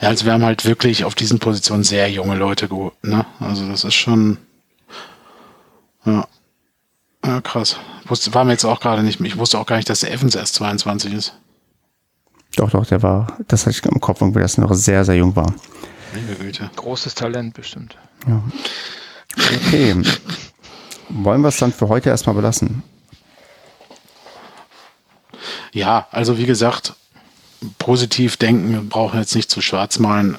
Ja, also wir haben halt wirklich auf diesen Positionen sehr junge Leute geholt, ne? Also das ist schon, ja, ja krass. Wusste, war mir jetzt auch gerade nicht, ich wusste auch gar nicht, dass der Evans erst 22 ist. Doch, doch, der war, das hatte ich im Kopf, irgendwie, dass er noch sehr, sehr jung war. Liebe Güte. Großes Talent bestimmt. Okay. Wollen wir es dann für heute erstmal belassen? Ja, also wie gesagt, positiv denken, wir brauchen jetzt nicht zu schwarz malen. äh,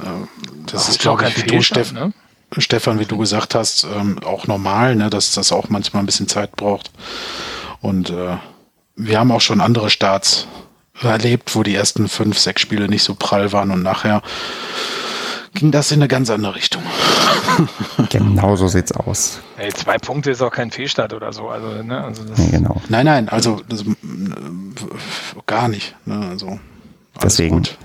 Das ist, auch glaube kein ich, wie du, Steffen. ne? Stefan, wie du gesagt hast, ähm, auch normal, ne, dass das auch manchmal ein bisschen Zeit braucht. Und äh, wir haben auch schon andere Starts erlebt, wo die ersten fünf, sechs Spiele nicht so prall waren und nachher ging das in eine ganz andere Richtung. [laughs] genau so sieht's aus. Ey, zwei Punkte ist auch kein Fehlstart oder so. Also, ne, also das nee, genau. Nein, nein, also das, gar nicht. Ne, also Deswegen gut.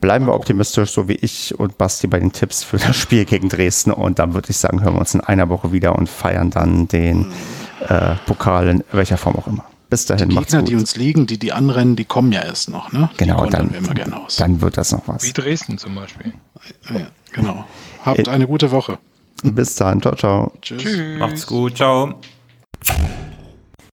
bleiben wir optimistisch, so wie ich und Basti bei den Tipps für das Spiel gegen Dresden. Und dann würde ich sagen, hören wir uns in einer Woche wieder und feiern dann den äh, Pokal in welcher Form auch immer. Bis dahin, die Gegner, die uns liegen, die die anrennen, die kommen ja erst noch, ne? Genau, dann, dann wird das noch was. Wie Dresden zum Beispiel. Ja, genau. Habt eine gute Woche. Bis dann. Ciao, ciao. Tschüss. Tschüss. Macht's gut. Ciao.